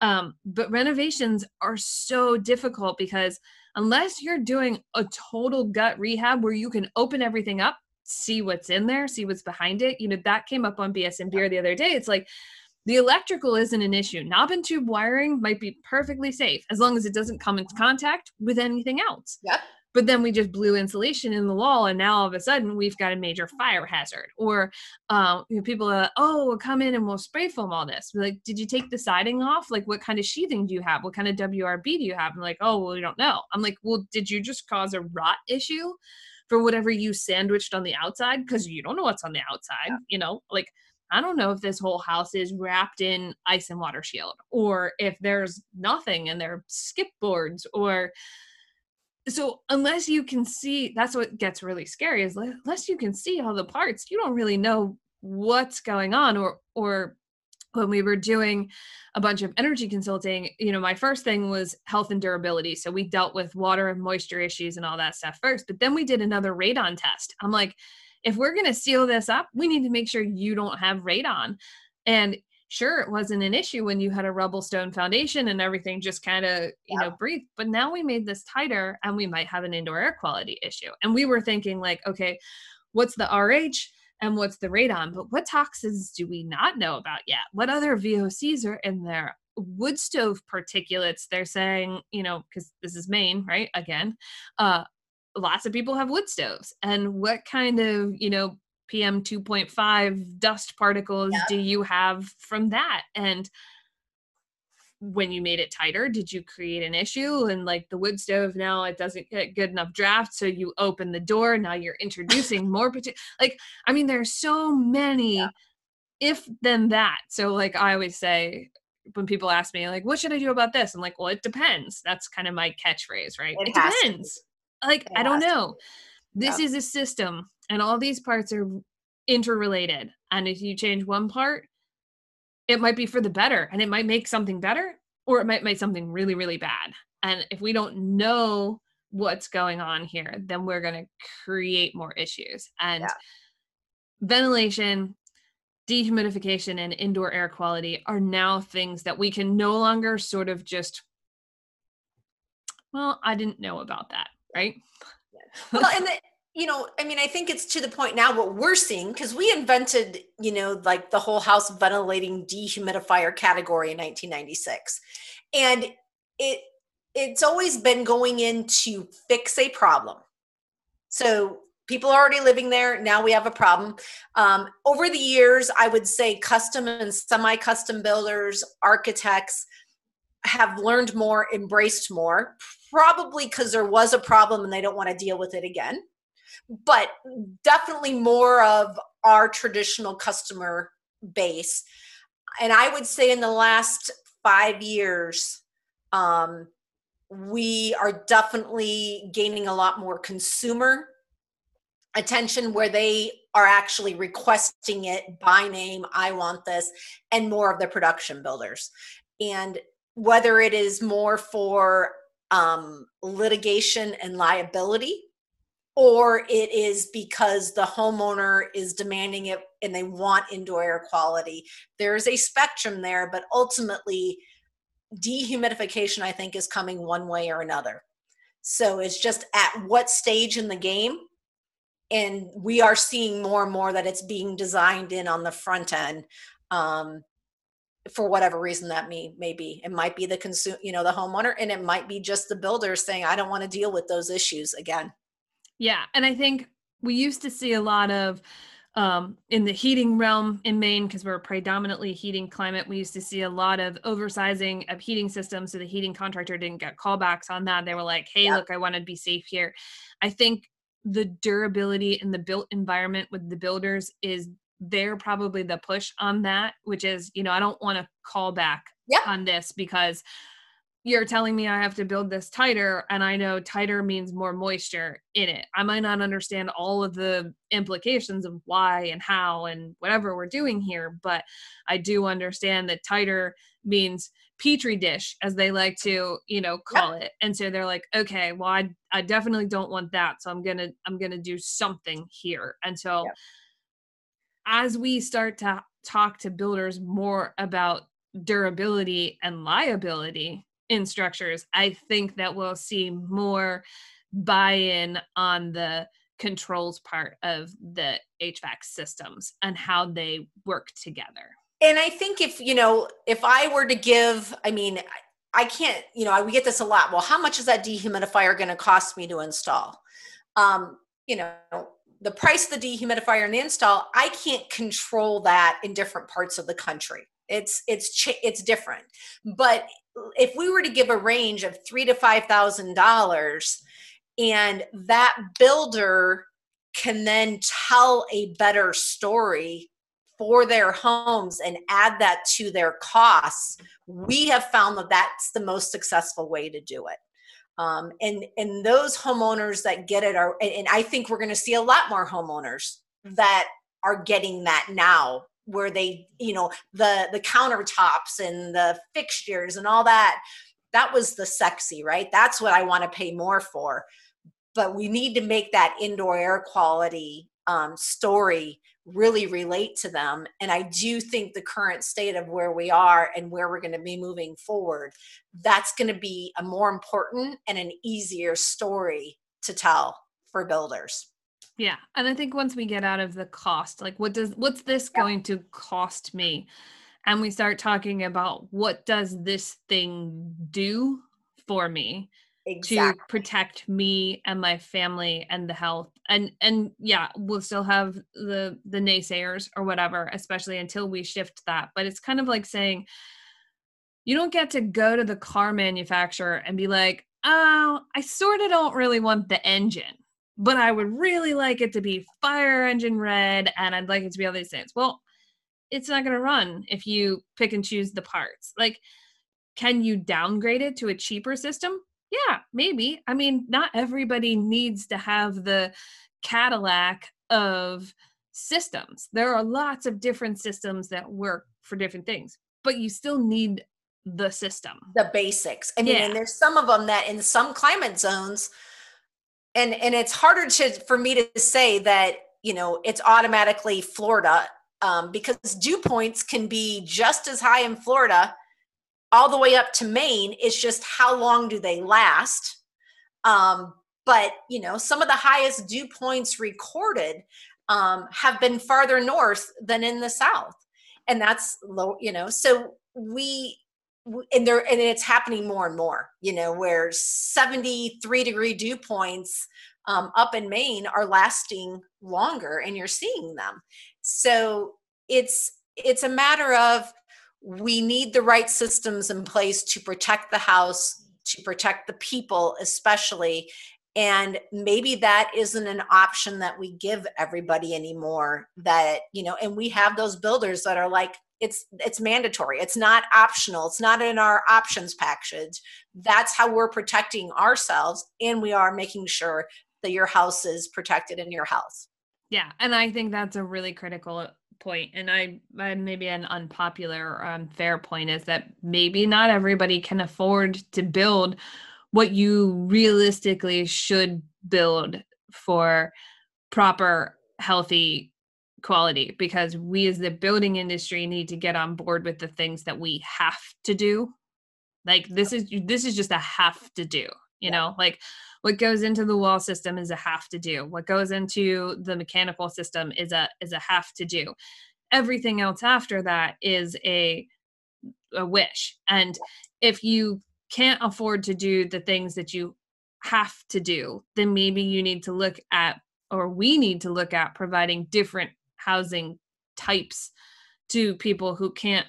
Um, but renovations are so difficult because unless you're doing a total gut rehab where you can open everything up see what's in there, see what's behind it. You know, that came up on BS and Beer the other day. It's like the electrical isn't an issue. Knob and tube wiring might be perfectly safe as long as it doesn't come into contact with anything else. Yep. But then we just blew insulation in the wall, and now all of a sudden we've got a major fire hazard. Or um, you know, people are, oh, we'll come in and we'll spray foam all this. We're like, did you take the siding off? Like, what kind of sheathing do you have? What kind of WRB do you have? I'm like, oh, well, we don't know. I'm like, well, did you just cause a rot issue? For whatever you sandwiched on the outside because you don't know what's on the outside. Yeah. You know, like I don't know if this whole house is wrapped in ice and water shield or if there's nothing and there are skip boards or so unless you can see that's what gets really scary is unless you can see all the parts you don't really know what's going on or or when we were doing a bunch of energy consulting, you know, my first thing was health and durability. So we dealt with water and moisture issues and all that stuff first. But then we did another radon test. I'm like, if we're going to seal this up, we need to make sure you don't have radon. And sure, it wasn't an issue when you had a rubble stone foundation and everything just kind of, you yeah. know, breathed. But now we made this tighter and we might have an indoor air quality issue. And we were thinking, like, okay, what's the RH? And what's the radon. But what toxins do we not know about yet? What other VOCs are in there? Wood stove particulates, they're saying, you know, because this is Maine, right? Again, uh, lots of people have wood stoves. And what kind of, you know, PM 2.5 dust particles do you have from that? And when you made it tighter did you create an issue? And like the wood stove now it doesn't get good enough draft so you open the door now you're introducing more like i mean there's so many yeah. if then that. So like i always say when people ask me like what should i do about this? I'm like well it depends. That's kind of my catchphrase right? It it, depends. Like It i don't know. this Yeah. is a system and all these parts are interrelated. And if you change one part it might be for the better and it might make something better or it might make something really really bad. And if we don't know what's going on here then we're going to create more issues. And Yeah. ventilation dehumidification and indoor air quality are now things that we can no longer sort of just well i didn't know about that right? Well and the, you know i mean i think it's to the point now what we're seeing because we invented you know like the whole house ventilating dehumidifier category in 1996 and it it's always been going in to fix a problem. So people are already living there. Now we have a problem. Um, over the years i would say custom and semi-custom builders architects have learned more embraced more probably because there was a problem and they don't want to deal with it again but definitely more of our traditional customer base. And i would say in the last five years um, we are definitely gaining a lot more consumer attention where they are actually requesting it by name i want this and more of the production builders. And whether it is more for um, litigation and liability or it is because the homeowner is demanding it and they want indoor air quality. There is a spectrum there but ultimately dehumidification i think is coming one way or another. So it's just at what stage in the game and we are seeing more and more that it's being designed in on the front end um, for whatever reason that may, may be. It might be the consume you know the homeowner and it might be just the builder saying i don't want to deal with those issues again Yeah, and I think we used to see a lot of um, in the heating realm in Maine because we're a predominantly heating climate. We used to see a lot of oversizing of heating systems, so the heating contractor didn't get callbacks on that. They were like, "Hey, Yep. look, I want to be safe here." I think the durability in the built environment with the builders is they're probably the push on that, which is, you know, I don't want to call back Yep. on this because you're telling me I have to build this tighter, and I know tighter means more moisture in it. I might not understand all of the implications of why and how and whatever we're doing here, but I do understand that tighter means petri dish, as they like to, you know, call it. And so they're like, okay, well, I I definitely don't want that, so I'm gonna I'm gonna do something here. And so Yep. as we start to talk to builders more about durability and liability in structures, I think that we'll see more buy in on the controls part of the HVAC systems and how they work together. and i think if you know if i were to give i mean i I can't you know I- we get this a lot well how much is that dehumidifier going to cost me to install? Um you know the price of the dehumidifier and the install i can't control that in different parts of the country. It's it's it's different. But if we were to give a range of three to five thousand dollars and that builder can then tell a better story for their homes and add that to their costs we have found that that's the most successful way to do it. Um, and and those homeowners that get it are and, and i think we're going to see a lot more homeowners that are getting that now where they you know the the countertops and the fixtures and all that that was the sexy right? That's what i want to pay more for. But we need to make that indoor air quality um, story really relate to them. And i do think the current state of where we are and where we're going to be moving forward that's going to be a more important and an easier story to tell for builders Yeah. And I think once we get out of the cost, like what does what's this Yeah. going to cost me? And we start talking about what does this thing do for me exactly to protect me and my family and the health. And and yeah, we'll still have the the naysayers or whatever, especially until we shift that. But it's kind of like saying you don't get to go to the car manufacturer and be like, "Oh, I sort of don't really want the engine." But I would really like it to be fire engine red and I'd like it to be all these things. Well, it's not going to run if you pick and choose the parts. Like, can you downgrade it to a cheaper system? Yeah, maybe. I mean, not everybody needs to have the Cadillac of systems. There are lots of different systems that work for different things, but you still need the system. The basics. I mean, yeah. and there's some of them that in some climate zones, and and it's harder to for me to say that you know it's automatically Florida um, because dew points can be just as high in Florida all the way up to Maine. It's just how long do they last? Um, but you know, some of the highest dew points recorded um, have been farther north than in the south, and that's low. You know, so we and there and it's happening more and more. You know, where 73 degree dew points um, up in Maine are lasting longer, and you're seeing them. So it's it's a matter of we need the right systems in place to protect the house to protect the people especially and maybe that isn't an option that we give everybody anymore that you know and we have those builders that are like it's it's mandatory. It's not optional. It's not in our options package. That's how we're protecting ourselves and we are making sure that your house is protected in your house. Yeah and i think that's a really critical point and i, I maybe an unpopular um, or unfair point is that maybe not everybody can afford to build what you realistically should build for proper healthy quality because we as the building industry need to get on board with the things that we have to do. Like this is this is just a have to do you yeah. know? Like what goes into the wall system is a have to do. What goes into the mechanical system is a is a have to do. Everything else after that is a a wish. And if you can't afford to do the things that you have to do, then maybe you need to look at, or we need to look at providing different housing types to people who can't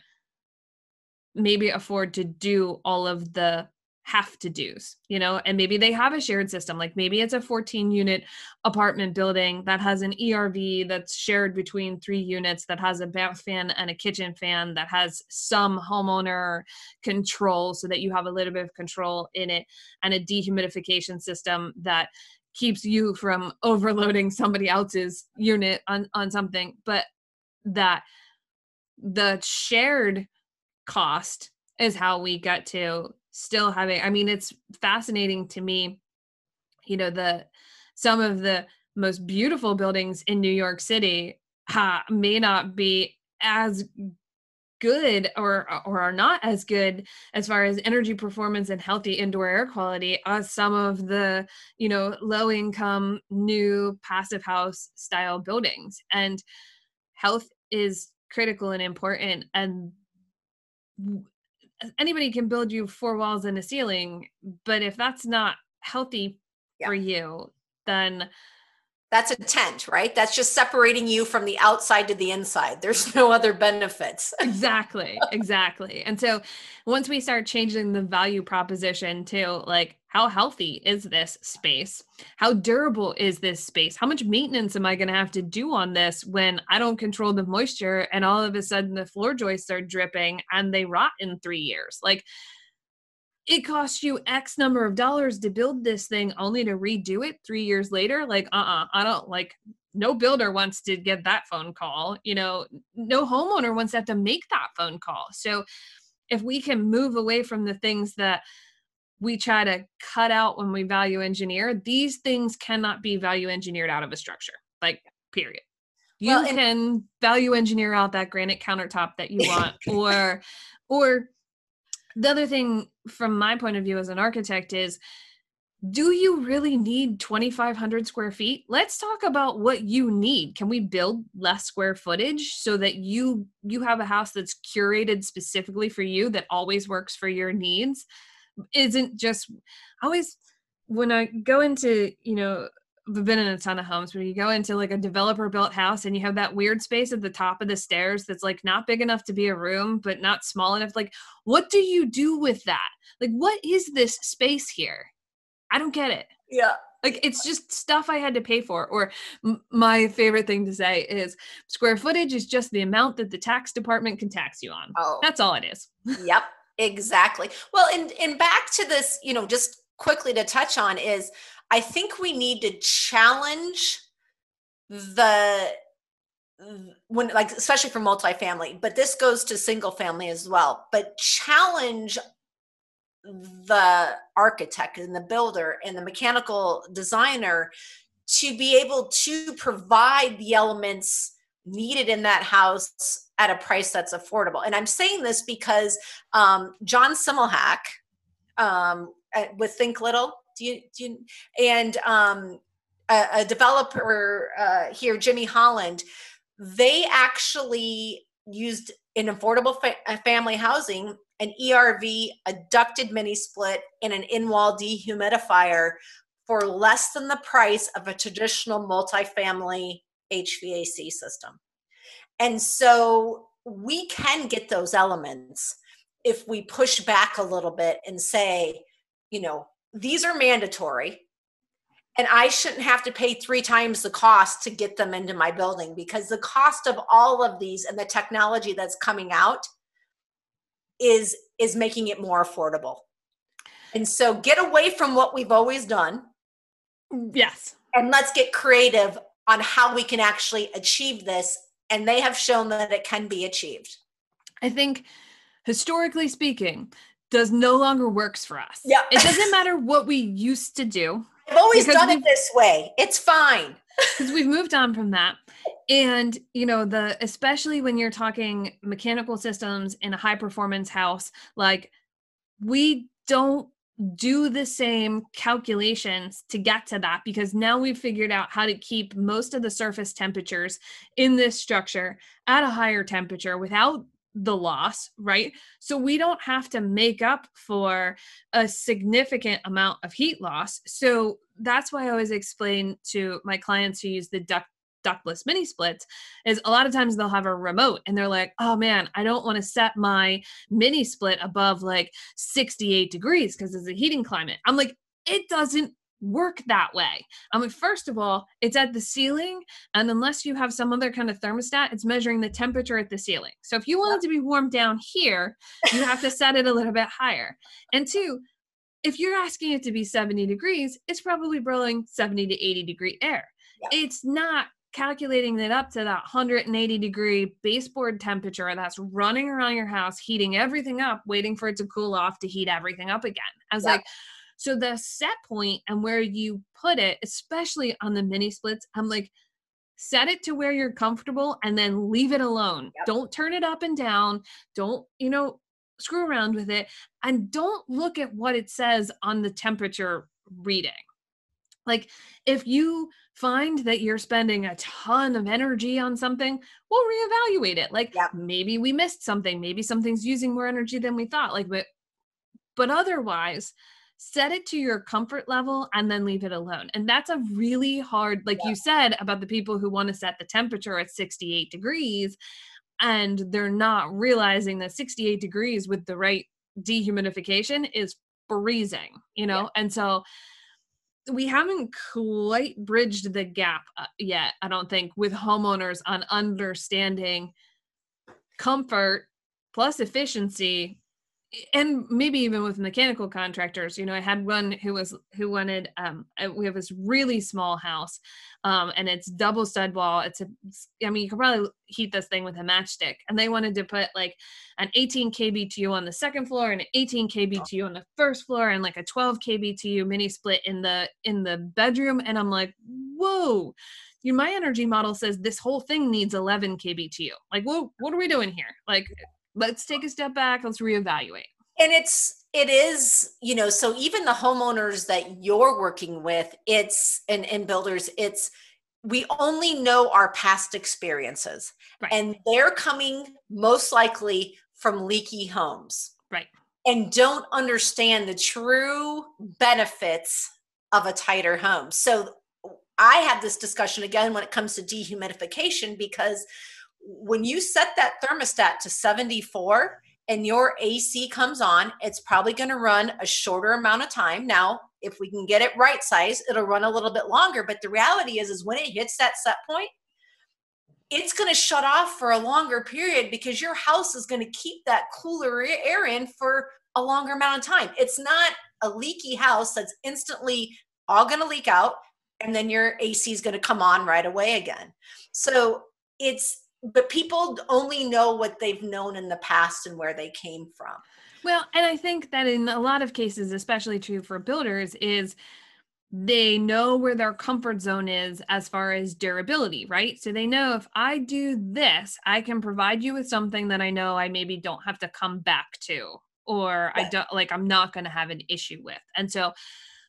maybe afford to do all of the have to do's, you know, and maybe they have a shared system. Like maybe it's a 14 unit apartment building that has an ERV that's shared between three units, that has a bath fan and a kitchen fan, that has some homeowner control so that you have a little bit of control in it, and a dehumidification system that keeps you from overloading somebody else's unit on, on something. But that the shared cost is how we get to still having i mean it's fascinating to me you know the some of the most beautiful buildings in new york city may not be as good or or are not as good as far as energy performance and healthy indoor air quality as some of the you know low income new passive house style buildings and health is critical and important and anybody can build you four walls and a ceiling, but if that's not healthy yeah. for you, then that's a tent, right? That's just separating you from the outside to the inside. There's no other benefits. exactly. Exactly. And so once we start changing the value proposition to like, how healthy is this space? How durable is this space? How much maintenance am I going to have to do on this when I don't control the moisture and all of a sudden the floor joists are dripping and they rot in three years? Like, it costs you X number of dollars to build this thing only to redo it three years later. Like, uh uh-uh, uh I don't like, no builder wants to get that phone call. You know, no homeowner wants to have to make that phone call. So, if we can move away from the things that we try to cut out when we value engineer, these things cannot be value engineered out of a structure. Like, period. You well, can value engineer out that granite countertop that you want, or, or, the other thing from my point of view as an architect is do you really need 2500 square feet? Let's talk about what you need. Can we build less square footage so that you you have a house that's curated specifically for you that always works for your needs? Isn't just always when i go into you know been in a ton of homes where you go into like a developer built house and you have that weird space at the top of the stairs that's like not big enough to be a room, but not small enough. Like, what do you do with that? Like, what is this space here? I don't get it. Yeah. Like it's just stuff I had to pay for. Or m- my favorite thing to say is square footage is just the amount that the tax department can tax you on. Oh. That's all it is. Yep, exactly. Well, and and back to this, you know, just quickly to touch on is I think we need to challenge the when like especially for multifamily, but this goes to single family as well, but challenge the architect and the builder and the mechanical designer to be able to provide the elements needed in that house at a price that's affordable. And I'm saying this because um, John Semmelhack um, with Think Little, do you, do you and um, a, a, developer uh, here, Jimmy Holland, they actually used an affordable fa- family housing an ERV, a ducted mini split, and an in-wall dehumidifier for less than the price of a traditional multifamily HVAC system. And so we can get those elements if we push back a little bit and say, you know, these are mandatory and I shouldn't have to pay three times the cost to get them into my building because the cost of all of these and the technology that's coming out is is making it more affordable. And so get away from what we've always done. Yes. And let's get creative on how we can actually achieve this and they have shown that it can be achieved. I think historically speaking, does no longer works for us. Yeah. It doesn't matter what we used to do. I've always done it this way. It's fine. Because we've moved on from that. And you know, the especially when you're talking mechanical systems in a high performance house, like we don't do the same calculations to get to that because now we've figured out how to keep most of the surface temperatures in this structure at a higher temperature without the loss, right? So we don't have to make up for a significant amount of heat loss. So that's why I always explain to my clients who use the duct ductless mini splits is a lot of times they'll have a remote and they're like, oh man, I don't want to set my mini split above like 68 degrees because it's a heating climate. I'm like, it doesn't work that way. I mean, first of all, it's at the ceiling, and unless you have some other kind of thermostat, it's measuring the temperature at the ceiling. So if you want it to be warm down here, you have to set it a little bit higher. And two, if you're asking it to be 70 degrees, it's probably blowing 70 to 80 degree air. Yeah. It's not calculating it up to that 180 degree baseboard temperature that's running around your house, heating everything up, waiting for it to cool off to heat everything up again. I was yeah. like, so the set point and where you put it, especially on the mini splits, I'm like, set it to where you're comfortable and then leave it alone. Yep. Don't turn it up and down. Don't, you know, screw around with it. And don't look at what it says on the temperature reading. Like if you find that you're spending a ton of energy on something, we'll reevaluate it. Like yep. maybe we missed something, maybe something's using more energy than we thought. Like but but otherwise, set it to your comfort level and then leave it alone. And that's a really hard, like yeah. you said, about the people who want to set the temperature at 68 degrees and they're not realizing that 68 degrees with the right dehumidification is freezing, you know? Yeah. And so we haven't quite bridged the gap uh, yet, I don't think, with homeowners on understanding comfort plus efficiency and maybe even with mechanical contractors you know i had one who was who wanted um we have this really small house um and it's double stud wall. It's a i mean you could probably heat this thing with a matchstick. And they wanted to put like an 18 kbtu on the second floor and an 18 kbtu on the first floor and like a 12 kbtu mini split in the in the bedroom. And i'm like whoa. You my energy model says this whole thing needs 11 kbtu like whoa what are we doing here? Like let's take a step back. Let's reevaluate. And it's it is you know so even the homeowners that you're working with it's and, and builders it's we only know our past experiences. Right. and they're coming most likely from leaky homes. Right. And don't understand the true benefits of a tighter home. So i have this discussion again when it comes to dehumidification because when you set that thermostat to 74 and your AC comes on, it's probably going to run a shorter amount of time. Now, if we can get it right size it'll run a little bit longer but the reality is is when it hits that set point it's going to shut off for a longer period because your house is going to keep that cooler air in for a longer amount of time it's not a leaky house that's instantly all going to leak out and then your AC is going to come on right away again. So it's, but people only know what they've known in the past and where they came from. Well, and I think that in a lot of cases, especially true for builders, is they know where their comfort zone is as far as durability, right? So they know if I do this, I can provide you with something that I know I maybe don't have to come back to, or I don't like, I'm not going to have an issue with. And so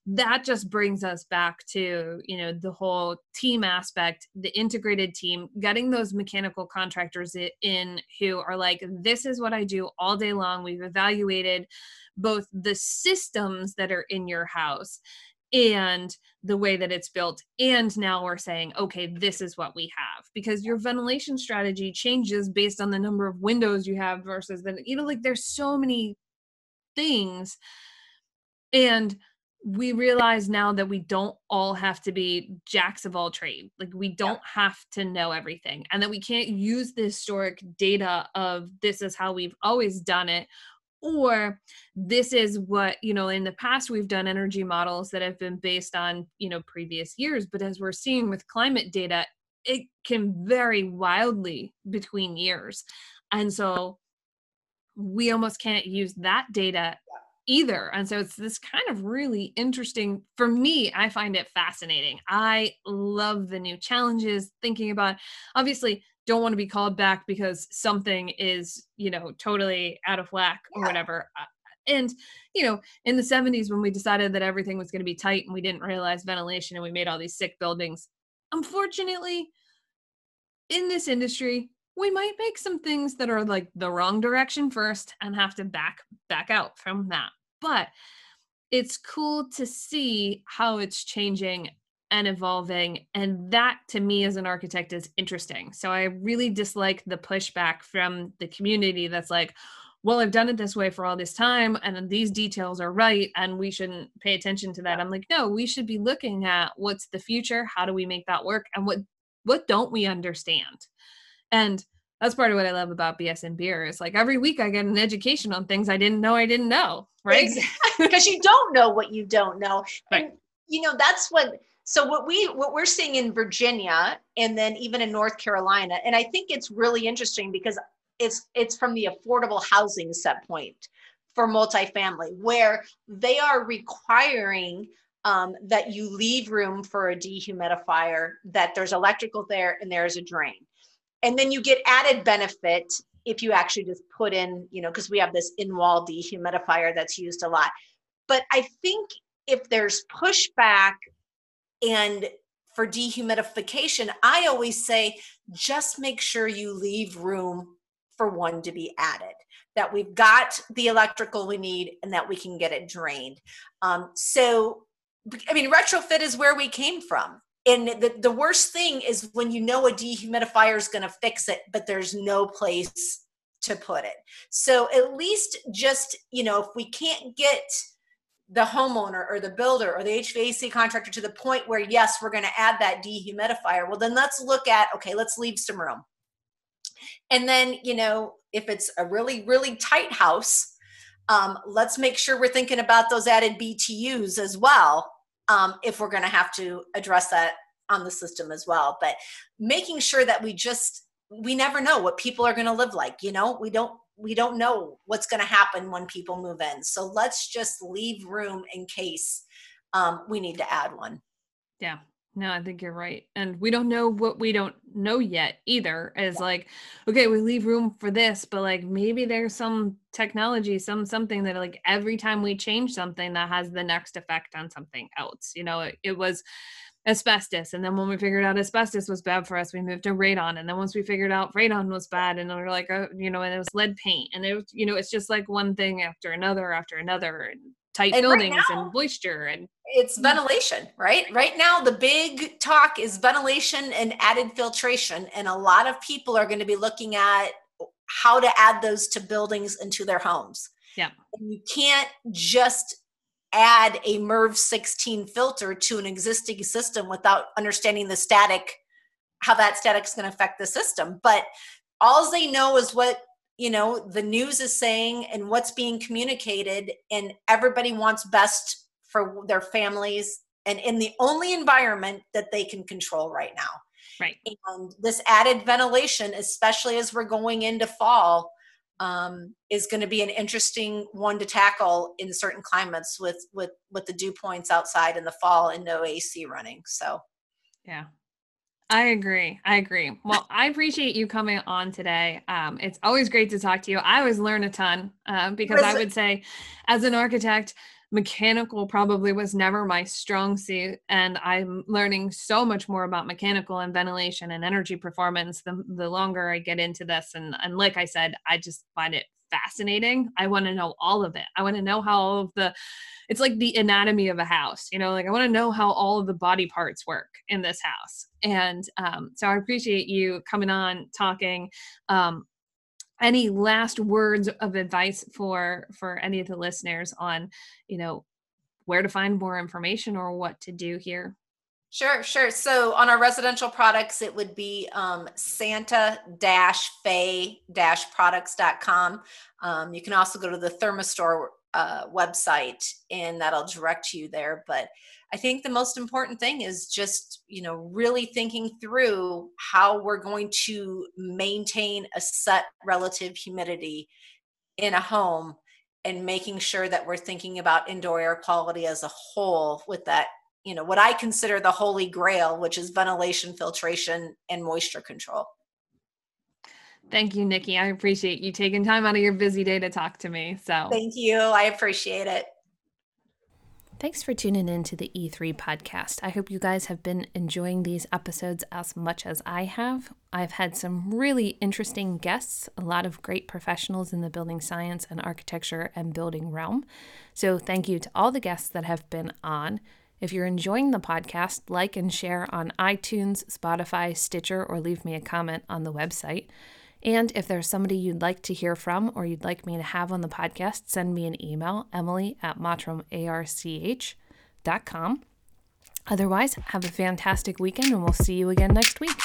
that just brings us back to you know the whole team aspect the integrated team getting those mechanical contractors in who are like this is what i do all day long. We've evaluated both the systems that are in your house and the way that it's built and now we're saying okay this is what we have because your ventilation strategy changes based on the number of windows you have versus the you know like there's so many things. And we realize now that we don't all have to be jacks of all trade like we don't yeah. have to know everything and that we can't use the historic data of this is how we've always done it or this is what you know in the past we've done energy models that have been based on you know previous years but as we're seeing with climate data it can vary wildly between years and so we almost can't use that data either. And so it's this kind of really interesting for me. I find it fascinating. I love the new challenges, thinking about obviously don't want to be called back because something is, you know, totally out of whack or whatever. Uh, and, you know, in the 70s when we decided that everything was going to be tight and we didn't realize ventilation and we made all these sick buildings, unfortunately, in this industry, we might make some things that are like the wrong direction first and have to back back out from that but it's cool to see how it's changing and evolving and that to me as an architect is interesting. So i really dislike the pushback from the community that's like well i've done it this way for all this time and these details are right and we shouldn't pay attention to that. I'm like no we should be looking at what's the future how do we make that work and what what don't we understand? And that's part of what I love about BS and beer. Is like every week I get an education on things I didn't know I didn't know, right? Exactly. because you don't know what you don't know. Right. And you know, that's what so what we what we're seeing in Virginia and then even in North Carolina, and I think it's really interesting because it's it's from the affordable housing set point for multifamily, where they are requiring um, that you leave room for a dehumidifier, that there's electrical there and there's a drain and then you get added benefit if you actually just put in you know because we have this in-wall dehumidifier that's used a lot. But i think if there's pushback and for dehumidification i always say just make sure you leave room for one to be added that we've got the electrical we need and that we can get it drained. Um, so i mean retrofit is where we came from and the, the worst thing is when you know a dehumidifier is going to fix it but there's no place to put it. So at least just you know if we can't get the homeowner or the builder or the HVAC contractor to the point where yes we're going to add that dehumidifier well then let's look at okay let's leave some room. And then you know if it's a really really tight house um, let's make sure we're thinking about those added BTUs as well um, if we're going to have to address that on the system as well. But making sure that we just we never know what people are going to live like. You know, we don't we don't know what's going to happen when people move in. So let's just leave room in case um, we need to add one. Yeah. No, I think you're right. And we don't know what we don't know yet either. Is like, okay, we leave room for this, but like maybe there's some technology, some something that like every time we change something that has the next effect on something else. You know, it, it was asbestos. And then when we figured out asbestos was bad for us, we moved to radon. And then once we figured out radon was bad, and we are like, oh, you know, and it was lead paint. And it was, you know, it's just like one thing after another after another. And tight and buildings right now, and moisture and it's mm. ventilation right? Right now the big talk is ventilation and added filtration and a lot of people are going to be looking at how to add those to buildings and to their homes. Yeah. And you can't just add a MERV 16 filter to an existing system without understanding the static, how that static is going to affect the system. But all they know is what you know the news is saying and what's being communicated, and everybody wants best for their families and in the only environment that they can control right now. Right. And this added ventilation, especially as we're going into fall, um, is going to be an interesting one to tackle in certain climates with with with the dew points outside in the fall and no AC running. So, yeah, I agree. I agree. Well, I appreciate you coming on today. Um, it's always great to talk to you. I always learn a ton uh, because I would say, as an architect, mechanical probably was never my strong suit and i'm learning so much more about mechanical and ventilation and energy performance the, the longer i get into this and, and like i said i just find it fascinating. I want to know all of it. I want to know how all of the it's like the anatomy of a house you know like i want to know how all of the body parts work in this house. And um, so i appreciate you coming on talking. Um, any last words of advice for for any of the listeners on you know where to find more information or what to do here Sure, sure. So on our residential products, it would be um, santa-fe-products.com. Um, you can also go to the Therma-Stor uh, website and that'll direct you there. But I think the most important thing is just, you know, really thinking through how we're going to maintain a set relative humidity in a home and making sure that we're thinking about indoor air quality as a whole with that, you know, what I consider the holy grail, which is ventilation, filtration, and moisture control. Thank you, Nikki. I appreciate you taking time out of your busy day to talk to me. So thank you. I appreciate it. Thanks for tuning in to the E3 podcast. I hope you guys have been enjoying these episodes as much as I have. I've had some really interesting guests, a lot of great professionals in the building science and architecture and building realm. So, thank you to all the guests that have been on. If you're enjoying the podcast, like and share on iTunes, Spotify, Stitcher, or leave me a comment on the website. And if there's somebody you'd like to hear from or you'd like me to have on the podcast, send me an email, emily at mottramarch.com. Otherwise, have a fantastic weekend and we'll see you again next week.